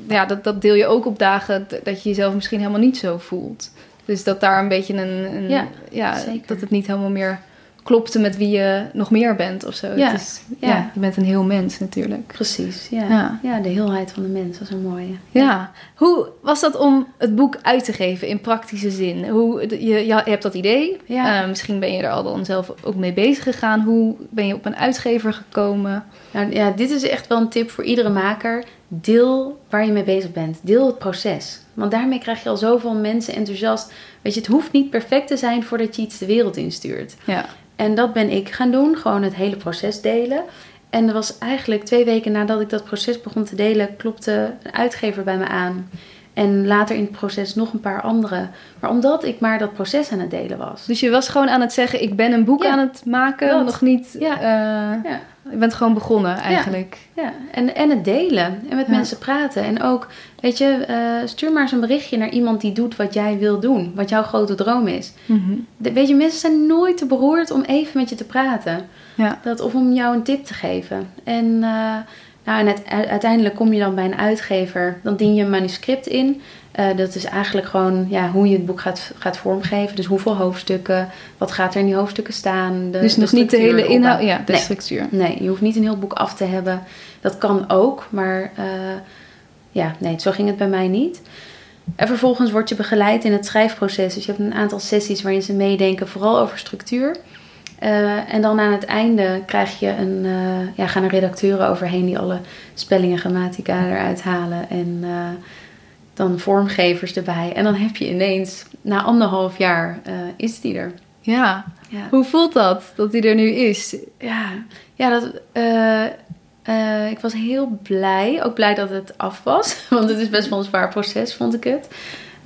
ja dat, dat deel je ook op dagen dat je jezelf misschien helemaal niet zo voelt. Dus dat daar een beetje een, een Ja, ja, zeker. dat het niet helemaal meer klopte met wie je nog meer bent of zo. Ja, Het is, ja. ja. je bent een heel mens natuurlijk. Precies, ja. Ja. Ja, de heelheid van de mens, dat is een mooie. Ja, hoe was dat om het boek uit te geven in praktische zin? Hoe, je, je hebt dat idee, Ja. Eh, misschien ben je er al dan zelf ook mee bezig gegaan. Hoe ben je op een uitgever gekomen? Nou ja, dit is echt wel een tip voor iedere maker. Deel waar je mee bezig bent. Deel het proces. Want daarmee krijg je al zoveel mensen enthousiast. Weet je, het hoeft niet perfect te zijn voordat je iets de wereld instuurt. Ja. En dat ben ik gaan doen. Gewoon het hele proces delen. En dat was eigenlijk twee weken nadat ik dat proces begon te delen, klopte een uitgever bij me aan. En later in het proces nog een paar andere. Maar omdat ik maar dat proces aan het delen was. Dus je was gewoon aan het zeggen, ik ben een boek Ja, aan het maken, dat. nog niet... Ja. eh, Ja. je bent gewoon begonnen eigenlijk. Ja, en, en het delen. En met Ja. mensen praten. En ook, weet je, eh, stuur maar eens een berichtje naar iemand die doet wat jij wil doen. Wat jouw grote droom is. Mhm. De- weet je, mensen zijn nooit te beroerd om even met je te praten. Ja. Dat, of om jou een tip te geven. En, eh, nou, en het- uiteindelijk kom je dan bij een uitgever. Dan dien je een manuscript in. Eh, dat is eigenlijk gewoon ja, hoe je het boek gaat, gaat vormgeven. Dus hoeveel hoofdstukken, wat gaat er in die hoofdstukken staan. De, dus nog niet de hele inhoud, ja, de Nee. structuur. Nee, je hoeft niet een heel boek af te hebben. Dat kan ook, maar eh, ja, nee, zo ging het bij mij niet. En vervolgens word je begeleid in het schrijfproces. Dus je hebt een aantal sessies waarin ze meedenken, vooral over structuur. Eh, en dan aan het einde krijg je een, eh, ja, gaan er redacteuren overheen die alle spellingen, grammatica eruit halen. En eh, dan vormgevers erbij. En dan heb je ineens, na anderhalf jaar, is die er. Ja. Ja. Hoe voelt dat, dat die er nu is? Ja, ja dat, ik was heel blij. Ook blij dat het af was. Want het is best wel een zwaar proces, vond ik het.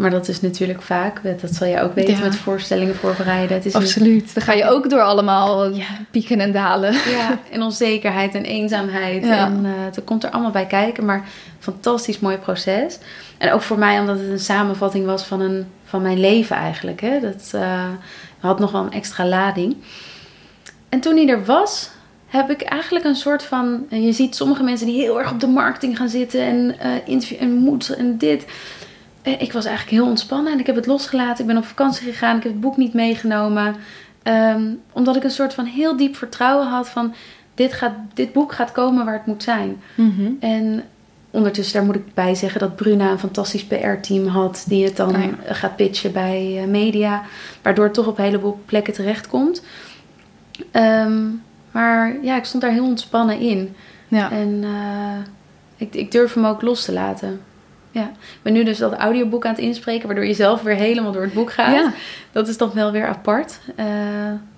Maar dat is natuurlijk vaak, dat zal je ook weten, Ja. met voorstellingen voorbereiden. Het is Absoluut. Dan ga je ook door allemaal Ja. pieken en dalen. ja, en onzekerheid en eenzaamheid. Ja. En eh komt er allemaal bij kijken. Maar fantastisch mooi proces. En ook voor mij omdat het een samenvatting was van, een, van mijn leven eigenlijk. Hè. Dat eh, had nog wel een extra lading. En toen hij er was, heb ik eigenlijk een soort van... Je ziet sommige mensen die heel erg op de marketing gaan zitten. En eh interview en moed en dit. En ik was eigenlijk heel ontspannen. En ik heb het losgelaten. Ik ben op vakantie gegaan. Ik heb het boek niet meegenomen. Ehm, omdat ik een soort van heel diep vertrouwen had van... Dit, gaat, dit boek gaat komen waar het moet zijn. Mhm. En ondertussen, daar moet ik bij zeggen dat Bruna een fantastisch PR-team had. Die het dan Ah, gaat pitchen bij eh, media. Waardoor het toch op een heleboel plekken terechtkomt. Ehm, maar ja, ik stond daar heel ontspannen in. Ja. En eh, ik, ik durf hem ook los te laten. Ja. Ik ben nu dus dat audioboek aan het inspreken, waardoor je zelf weer helemaal door het boek gaat. Ja. Dat is dan wel weer apart. Eh,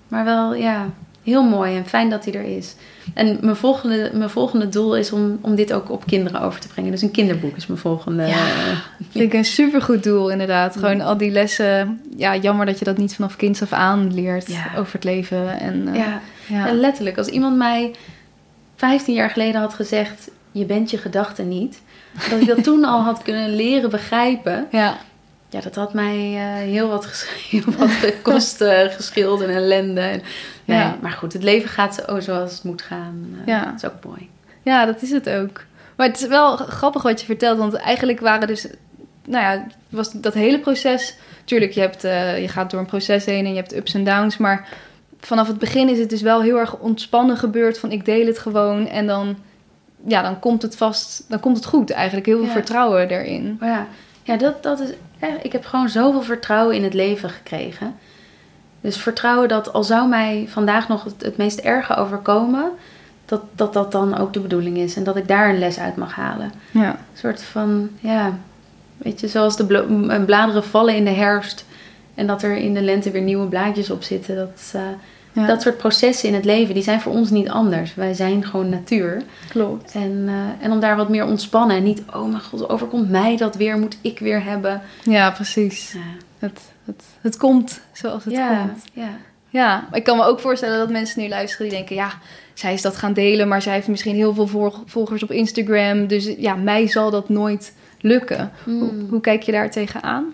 maar wel, ja, heel mooi en fijn dat hij er is. En mijn volgende, mijn volgende doel is om, om dit ook op kinderen over te brengen. Dus een kinderboek is mijn volgende. Ja. Vind ik een supergoed doel, inderdaad. Gewoon al die lessen. Ja, jammer dat je dat niet vanaf kinds af aan leert Ja. over het leven. En, eh, ja. ja. En letterlijk, als iemand mij 15 jaar geleden had gezegd: Je bent je gedachten niet. Dat ik dat toen al had kunnen leren begrijpen. ja. Ja, dat had mij eh, heel wat, heel wat gekost, geschild en ellende. En, nee, Ja. Maar goed, het leven gaat zo zoals het moet gaan. Eh, Ja. Dat is ook mooi. Ja, dat is het ook. Maar het is wel grappig wat je vertelt, want eigenlijk waren dus, nou ja, was dat hele proces. Tuurlijk, je, hebt, je gaat door een proces heen en je hebt ups en downs, maar vanaf het begin is het dus wel heel erg ontspannen gebeurd van ik deel het gewoon en dan, ja, dan komt het vast, dan komt het goed eigenlijk. Heel veel Ja. vertrouwen erin. Maar ja, ja dat, dat is echt, ik heb gewoon zoveel vertrouwen in het leven gekregen. Dus vertrouwen dat al zou mij vandaag nog het, het meest erge overkomen, dat, dat dat dan ook de bedoeling is. En dat ik daar een les uit mag halen. Ja, Een soort van, ja, weet je, zoals de bladeren vallen in de herfst. En dat er in de lente weer nieuwe blaadjes op zitten. Dat, eh, ja dat soort processen in het leven, die zijn voor ons niet anders. Wij zijn gewoon natuur. klopt. En, eh, en om daar wat meer ontspannen. En niet, oh mijn god, overkomt mij dat weer, moet ik weer hebben. Ja, precies. Ja, Het, het, het komt zoals het ja, komt. ja. Ja, maar ik kan me ook voorstellen dat mensen nu luisteren die denken... ja, zij is dat gaan delen, maar zij heeft misschien heel veel volg- volgers op Instagram. Dus ja, mij zal dat nooit lukken. Hoe, Hmm. hoe kijk je daar tegenaan?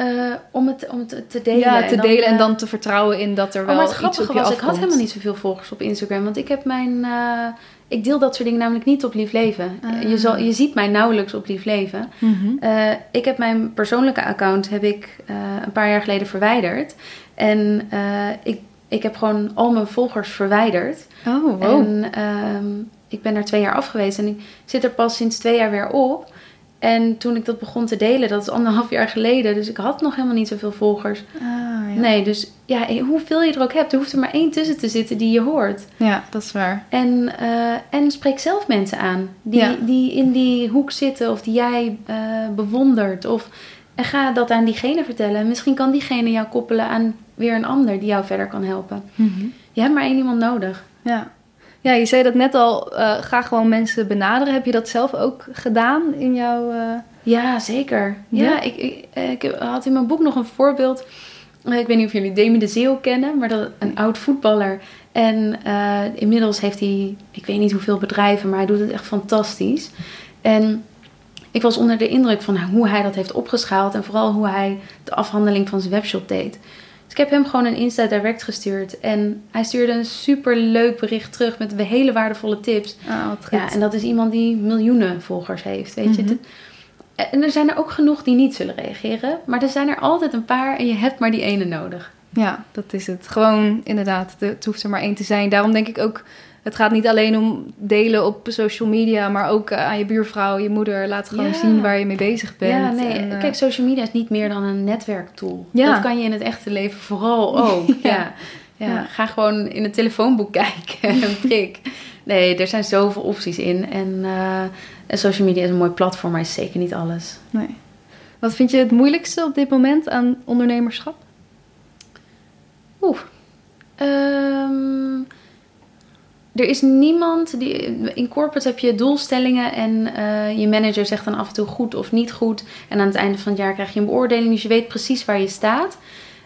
Eh, om, het, om het te delen. ja, te delen en eh, dan te vertrouwen in dat er Oh, wel maar het iets op grappige was, ik had helemaal niet zoveel volgers op Instagram. Want ik heb mijn... eh, ik deel dat soort dingen namelijk niet op Lief Leven. Ah. Je, zal, je ziet mij nauwelijks op Lief Leven. Mhm. Ik heb mijn persoonlijke account heb ik, een paar jaar geleden verwijderd. En ik, ik heb gewoon al mijn volgers verwijderd. Oh, wow. En ehm, ik ben er twee jaar af geweest. En ik zit er pas sinds twee jaar weer op. En toen ik dat begon te delen, dat is anderhalf jaar geleden. Dus ik had nog helemaal niet zoveel volgers. Ah, ja. Nee, dus ja, hoeveel je er ook hebt, er hoeft er maar één tussen te zitten die je hoort. ja, dat is waar. En, eh, en spreek zelf mensen aan die, Ja. die in die hoek zitten of die jij eh, bewondert. Of, en ga dat aan diegene vertellen. En misschien kan diegene jou koppelen aan weer een ander die jou verder kan helpen. Je hebt maar één iemand nodig. Ja. Ja, je zei dat net al, eh, ga gewoon mensen benaderen. Heb je dat zelf ook gedaan in jouw... eh, Ja, zeker. Ja, Ja? Ik, ik, ik had in mijn boek nog een voorbeeld. Eh, Ik weet niet of jullie Demi de Zeeuw kennen, maar dat een oud voetballer. En eh, inmiddels heeft hij, ik weet niet hoeveel bedrijven, maar hij doet het echt fantastisch. En ik was onder de indruk van hoe hij dat heeft opgeschaald en vooral hoe hij de afhandeling van zijn webshop deed. Dus ik heb hem gewoon een Insta direct gestuurd en hij stuurde een super leuk bericht terug met hele waardevolle tips. ah, wat goed. Ja, en dat is iemand die miljoenen volgers heeft, weet je. Mhm. En er zijn er ook genoeg die niet zullen reageren. Maar er zijn er altijd een paar en je hebt maar die ene nodig. Ja, dat is het. Gewoon inderdaad, de- het hoeft er maar één te zijn. Daarom denk ik ook, het gaat niet alleen om delen op social media, maar ook eh, aan je buurvrouw, je moeder. Laat gewoon Ja. zien waar je mee bezig bent. ja, nee. En, eh, Kijk, social media is niet meer dan een netwerktool. Ja. Dat kan je in het echte leven vooral ook. Ja. ja. Ga gewoon in het telefoonboek kijken en prik. Nee, er zijn zoveel opties in. En, eh, en social media is een mooi platform, maar is zeker niet alles. nee. Wat vind je het moeilijkste op dit moment aan ondernemerschap? Oeh. Ehm, er is niemand die. In corporate heb je doelstellingen en eh, je manager zegt dan af en toe goed of niet goed. En aan het einde van het jaar krijg je een beoordeling, dus je weet precies waar je staat.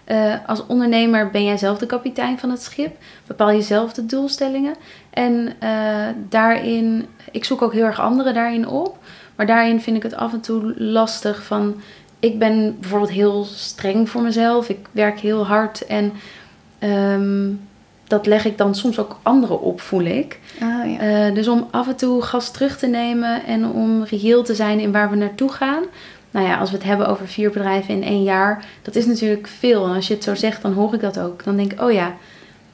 Eh, als ondernemer ben jij zelf de kapitein van het schip. Bepaal je zelf de doelstellingen. En eh, daarin, ik zoek ook heel erg anderen daarin op. Maar daarin vind ik het af en toe lastig van... Ik ben bijvoorbeeld heel streng voor mezelf. Ik werk heel hard en ehm, dat leg ik dan soms ook anderen op, voel ik. Ah, ja. Eh, dus om af en toe gas terug te nemen en om reëel te zijn in waar we naartoe gaan. Nou ja, als we het hebben over vier bedrijven in één jaar, dat is natuurlijk veel. En als je het zo zegt, dan hoor ik dat ook. Dan denk ik, oh ja,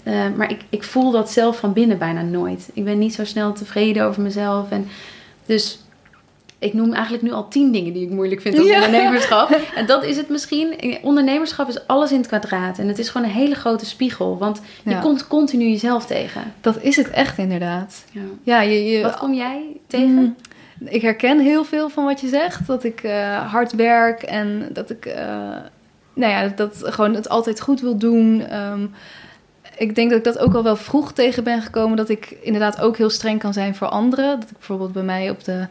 eh, maar ik, ik voel dat zelf van binnen bijna nooit. Ik ben niet zo snel tevreden over mezelf. En dus ik noem eigenlijk nu al tien dingen die ik moeilijk vind aan Ja. ondernemerschap. En dat is het misschien. Ondernemerschap is alles in het kwadraat. En het is gewoon een hele grote spiegel. Want je Ja. komt continu jezelf tegen. Dat is het echt inderdaad. Ja. Ja, je, je, Wat kom jij tegen? Mm, ik herken heel veel van wat je zegt. Dat ik uh, hard werk en dat ik, uh, nou ja, dat gewoon het altijd goed wil doen. Um, ik denk dat ik dat ook al wel vroeg tegen ben gekomen. Dat ik inderdaad ook heel streng kan zijn voor anderen. Dat ik bijvoorbeeld bij mij op de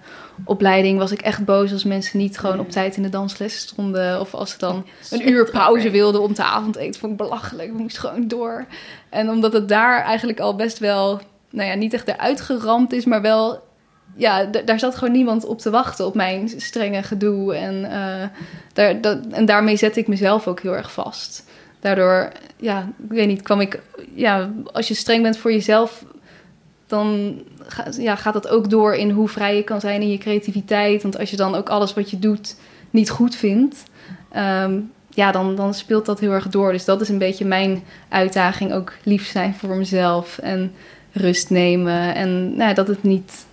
opleiding was ik echt boos als mensen niet gewoon op tijd in de dansles stonden. Of als ze dan een uur pauze wilden om te avondeten. Vond ik belachelijk. Ik moest gewoon door. En omdat het daar eigenlijk al best wel, nou ja, niet echt eruit geramd is, maar wel ja, daar zat gewoon niemand op te wachten op mijn strenge gedoe. En, uh, daar, dat, en daarmee zet ik mezelf ook heel erg vast daardoor, ja, ik weet niet, kwam ik, ja, als je streng bent voor jezelf, dan ja, gaat dat ook door in hoe vrij je kan zijn in je creativiteit. Want als je dan ook alles wat je doet niet goed vindt, ehm, ja, dan, dan speelt dat heel erg door. Dus dat is een beetje mijn uitdaging. Ook lief zijn voor mezelf en rust nemen. En nou, dat het niet,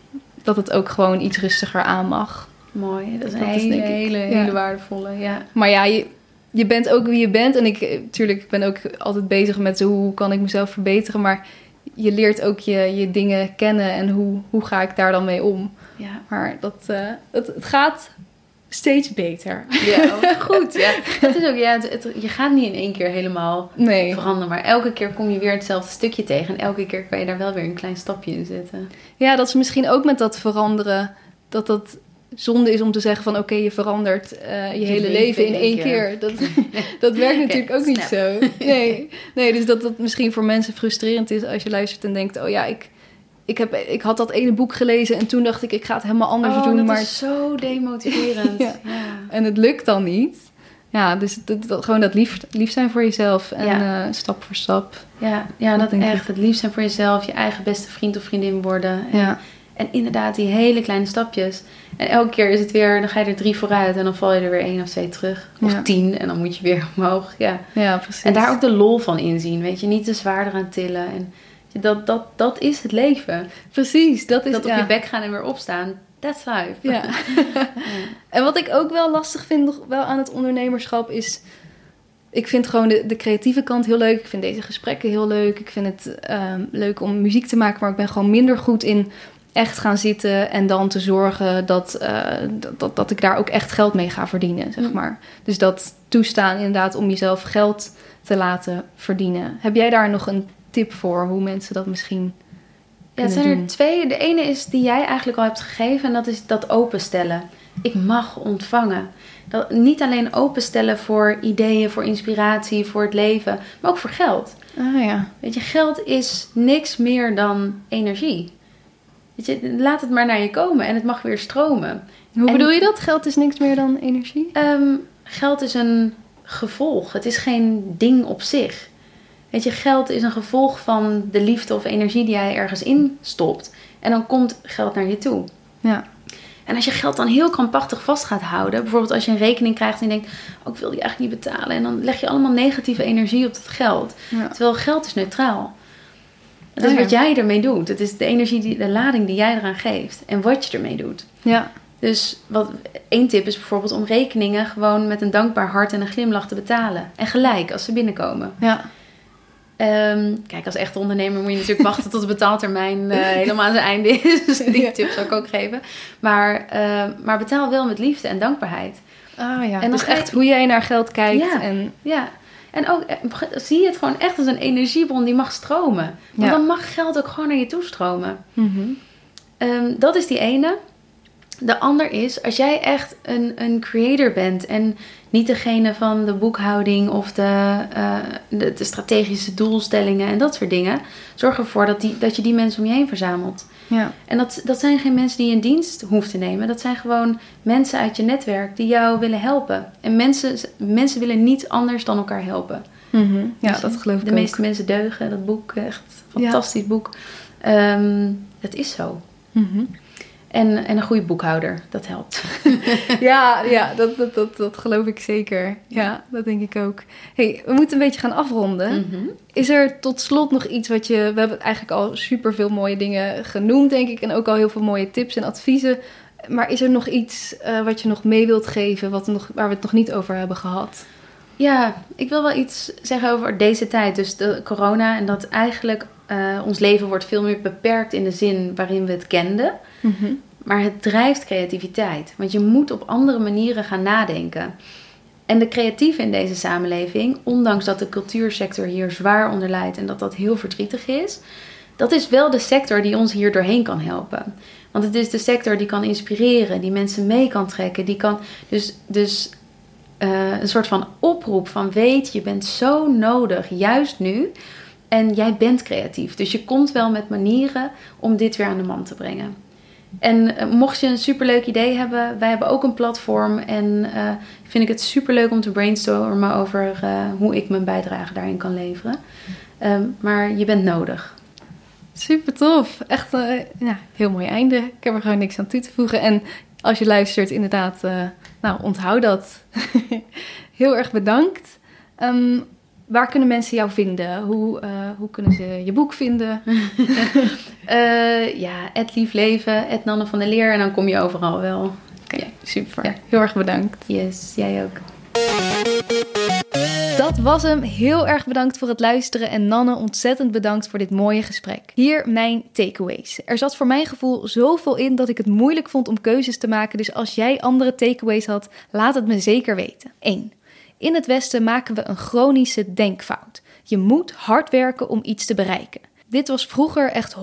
dat het ook gewoon iets rustiger aan mag. Mooi, dat is een hele, hele, hele waardevolle. Ja. Maar ja, je, je bent ook wie je bent. En ik, natuurlijk, ik ben ook altijd bezig met hoe kan ik mezelf verbeteren. Maar je leert ook je, je dingen kennen en hoe, hoe ga ik daar dan mee om. Ja. Maar dat, uh, het, het gaat steeds beter. Ja, oh, goed. Ja. Het is ook, ja, het, je gaat niet in één keer helemaal nee. veranderen. Maar elke keer kom je weer hetzelfde stukje tegen. En elke keer kan je daar wel weer een klein stapje in zetten. Ja, dat is misschien ook met dat veranderen. Dat dat zonde is om te zeggen van oké, je verandert uh, je, hele leven in één keer. Dat, dat werkt natuurlijk ook niet zo. Nee. nee, dus dat dat misschien voor mensen frustrerend is als je luistert en denkt, oh ja, ik, ik, heb, ik had dat ene boek gelezen en toen dacht ik, ik ga het helemaal anders oh, doen. Dat maar is zo demotiverend. ja. En het lukt dan niet. Ja, dus dat, gewoon dat lief, lief zijn voor jezelf en ja. uh, stap voor stap. Ja, ja dat, dat echt. Het lief zijn voor jezelf, je eigen beste vriend of vriendin worden. En, ja. En inderdaad, die hele kleine stapjes. En elke keer is het weer, dan ga je er drie vooruit en dan val je er weer één of twee terug. Of tien en dan moet je weer omhoog. Ja. ja, precies. En daar ook de lol van inzien, weet je. Niet te zwaarder aan tillen. En dat, dat, dat is het leven. Precies, dat is Dat op je bek gaan en weer opstaan. That's life. Ja. En wat ik ook wel lastig vind nog wel aan het ondernemerschap is... Ik vind gewoon de, de creatieve kant heel leuk. Ik vind deze gesprekken heel leuk. Ik vind het ehm, leuk om muziek te maken. Maar ik ben gewoon minder goed in echt gaan zitten en dan te zorgen dat, uh, dat, dat ik daar ook echt geld mee ga verdienen, zeg maar. Dus dat toestaan inderdaad om jezelf geld te laten verdienen. Heb jij daar nog een tip voor hoe mensen dat misschien ja, het zijn er twee. De ene is die jij eigenlijk al hebt gegeven en dat is dat openstellen. Ik mag ontvangen. Dat, niet alleen openstellen voor ideeën, voor inspiratie, voor het leven, maar ook voor geld. Ah ja. Weet je, geld is niks meer dan energie. Weet je, laat het maar naar je komen en het mag weer stromen. Hoe bedoel je dat? Geld is niks meer dan energie? Um, geld is een gevolg. Het is geen ding op zich. Weet je, geld is een gevolg van de liefde of energie die jij ergens in stopt. En dan komt geld naar je toe. Ja. En als je geld dan heel krampachtig vast gaat houden, bijvoorbeeld als je een rekening krijgt en je denkt, oh, ik wil die eigenlijk niet betalen. En dan leg je allemaal negatieve energie op dat geld. Terwijl geld is neutraal. Het is wat jij ermee doet. Het is de energie, die, de lading die jij eraan geeft. En wat je ermee doet. Ja. Dus wat, één tip is bijvoorbeeld om rekeningen gewoon met een dankbaar hart en een glimlach te betalen. En gelijk als ze binnenkomen. Ja. Ehm, kijk, als echte ondernemer moet je natuurlijk wachten tot de betaaltermijn uh, helemaal aan zijn einde is. Dus die tip zou ik ook geven. Maar, uh, maar betaal wel met liefde en dankbaarheid. Ah ja, en dus echt hoe jij naar geld kijkt. Ja, en... ja. En ook eh, zie je het gewoon echt als een energiebron die mag stromen. Want dan mag geld ook gewoon naar je toe stromen. Mm dat is die ene. De ander is, als jij echt een, een creator bent en niet degene van de boekhouding of de, uh, de, de, strategische doelstellingen en dat soort dingen, zorg ervoor dat, die, dat je die mensen om je heen verzamelt. Ja. En dat, dat zijn geen mensen die je in dienst hoeft te nemen. Dat zijn gewoon mensen uit je netwerk die jou willen helpen. En mensen, mensen willen niet anders dan elkaar helpen. Mm Ja, dus dat geloof ik De meeste mensen deugen. Dat boek, echt fantastisch boek. Um, dat is zo. Mm en, en een goede boekhouder, dat helpt. ja, ja dat, dat, dat, dat geloof ik zeker. Ja, dat denk ik ook. hey, we moeten een beetje gaan afronden. Mhm. Is er tot slot nog iets wat je... We hebben eigenlijk al super veel mooie dingen genoemd, denk ik. En ook al heel veel mooie tips en adviezen. Maar is er nog iets uh, wat je nog mee wilt geven... Wat nog, waar we het nog niet over hebben gehad? Ja, ik wil wel iets zeggen over deze tijd. Dus de corona en dat eigenlijk uh, ons leven wordt veel meer beperkt in de zin waarin we het kenden. Mm Maar het drijft creativiteit. Want je moet op andere manieren gaan nadenken. En de creatieven in deze samenleving, ondanks dat de cultuursector hier zwaar onder lijdt en dat dat heel verdrietig is, dat is wel de sector die ons hier doorheen kan helpen. Want het is de sector die kan inspireren, die mensen mee kan trekken, die kan dus, dus uh, een soort van oproep van weet, je bent zo nodig, juist nu. En jij bent creatief. Dus je komt wel met manieren om dit weer aan de man te brengen. En uh, mocht je een superleuk idee hebben, wij hebben ook een platform. En uh, vind ik het superleuk om te brainstormen over hoe ik mijn bijdrage daarin kan leveren. Um, maar je bent nodig. Super tof. Echt een heel mooi einde. Ik heb er gewoon niks aan toe te voegen. En als je luistert, inderdaad, nou, onthoud dat. Heel erg bedankt. Um, waar kunnen mensen jou vinden? Hoe, uh, hoe kunnen ze je boek vinden? uh, ja, het lief leven, het Nanne van der Leer. En dan kom je overal wel. Oké, okay, super. Ja. Heel erg bedankt. Yes, jij ook. Dat was hem. Heel erg bedankt voor het luisteren en Nanne ontzettend bedankt voor dit mooie gesprek. Hier mijn takeaways. Er zat voor mijn gevoel zoveel in dat ik het moeilijk vond om keuzes te maken, dus als jij andere takeaways had, laat het me zeker weten. 1. In het Westen maken we een chronische denkfout. Je moet hard werken om iets te bereiken. Dit was vroeger echt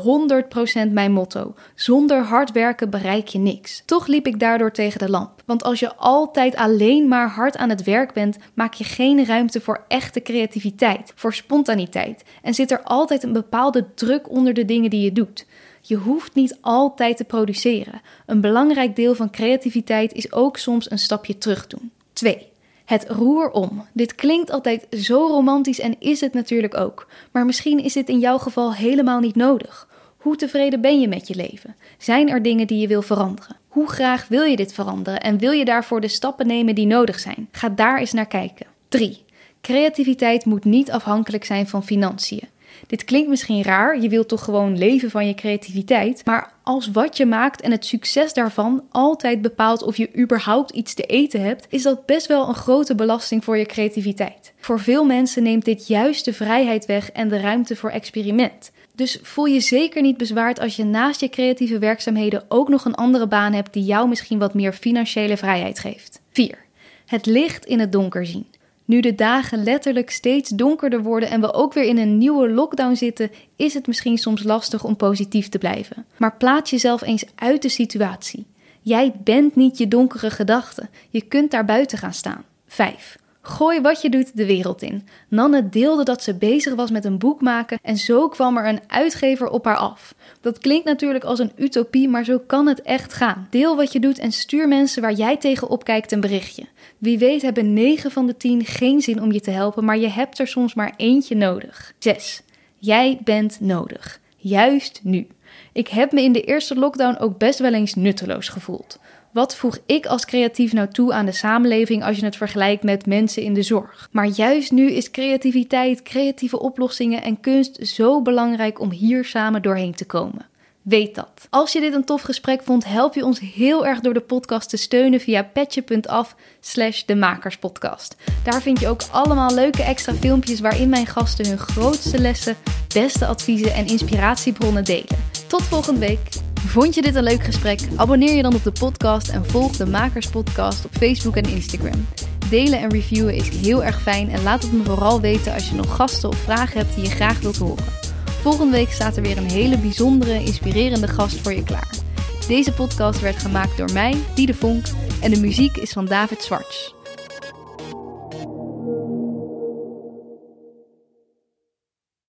100% mijn motto. Zonder hard werken bereik je niks. Toch liep ik daardoor tegen de lamp. Want als je altijd alleen maar hard aan het werk bent, maak je geen ruimte voor echte creativiteit, voor spontaniteit. En zit er altijd een bepaalde druk onder de dingen die je doet. Je hoeft niet altijd te produceren. Een belangrijk deel van creativiteit is ook soms een stapje terug doen. 2. Het roer om. Dit klinkt altijd zo romantisch en is het natuurlijk ook. Maar misschien is dit in jouw geval helemaal niet nodig. Hoe tevreden ben je met je leven? Zijn er dingen die je wil veranderen? Hoe graag wil je dit veranderen en wil je daarvoor de stappen nemen die nodig zijn? Ga daar eens naar kijken. 3. Creativiteit moet niet afhankelijk zijn van financiën. Dit klinkt misschien raar, je wilt toch gewoon leven van je creativiteit, maar als wat je maakt en het succes daarvan altijd bepaalt of je überhaupt iets te eten hebt, is dat best wel een grote belasting voor je creativiteit. Voor veel mensen neemt dit juist de vrijheid weg en de ruimte voor experiment. Dus voel je zeker niet bezwaard als je naast je creatieve werkzaamheden ook nog een andere baan hebt die jou misschien wat meer financiële vrijheid geeft. 4. Het licht in het donker zien. Nu de dagen letterlijk steeds donkerder worden en we ook weer in een nieuwe lockdown zitten, is het misschien soms lastig om positief te blijven. Maar plaats jezelf eens uit de situatie. Jij bent niet je donkere gedachten. Je kunt daar buiten gaan staan. 5. Gooi wat je doet de wereld in. Nanne deelde dat ze bezig was met een boek maken en zo kwam er een uitgever op haar af. Dat klinkt natuurlijk als een utopie, maar zo kan het echt gaan. Deel wat je doet en stuur mensen waar jij tegen opkijkt een berichtje. Wie weet hebben 9 van de 10 geen zin om je te helpen, maar je hebt er soms maar eentje nodig. 6. Jij bent nodig. Juist nu. Ik heb me in de eerste lockdown ook best wel eens nutteloos gevoeld. Wat voeg ik als creatief nou toe aan de samenleving als je het vergelijkt met mensen in de zorg? Maar juist nu is creativiteit, creatieve oplossingen en kunst zo belangrijk om hier samen doorheen te komen. Weet dat. Als je dit een tof gesprek vond, help je ons heel erg door de podcast te steunen via petje.af slash de makerspodcast. Daar vind je ook allemaal leuke extra filmpjes waarin mijn gasten hun grootste lessen, beste adviezen en inspiratiebronnen delen. Tot volgende week. Vond je dit een leuk gesprek? Abonneer je dan op de podcast en volg de Makerspodcast op Facebook en Instagram. Delen en reviewen is heel erg fijn en laat het me vooral weten als je nog gasten of vragen hebt die je graag wilt horen. Volgende week staat er weer een hele bijzondere, inspirerende gast voor je klaar. Deze podcast werd gemaakt door mij, Diede Vonk, en de muziek is van David Zwarts.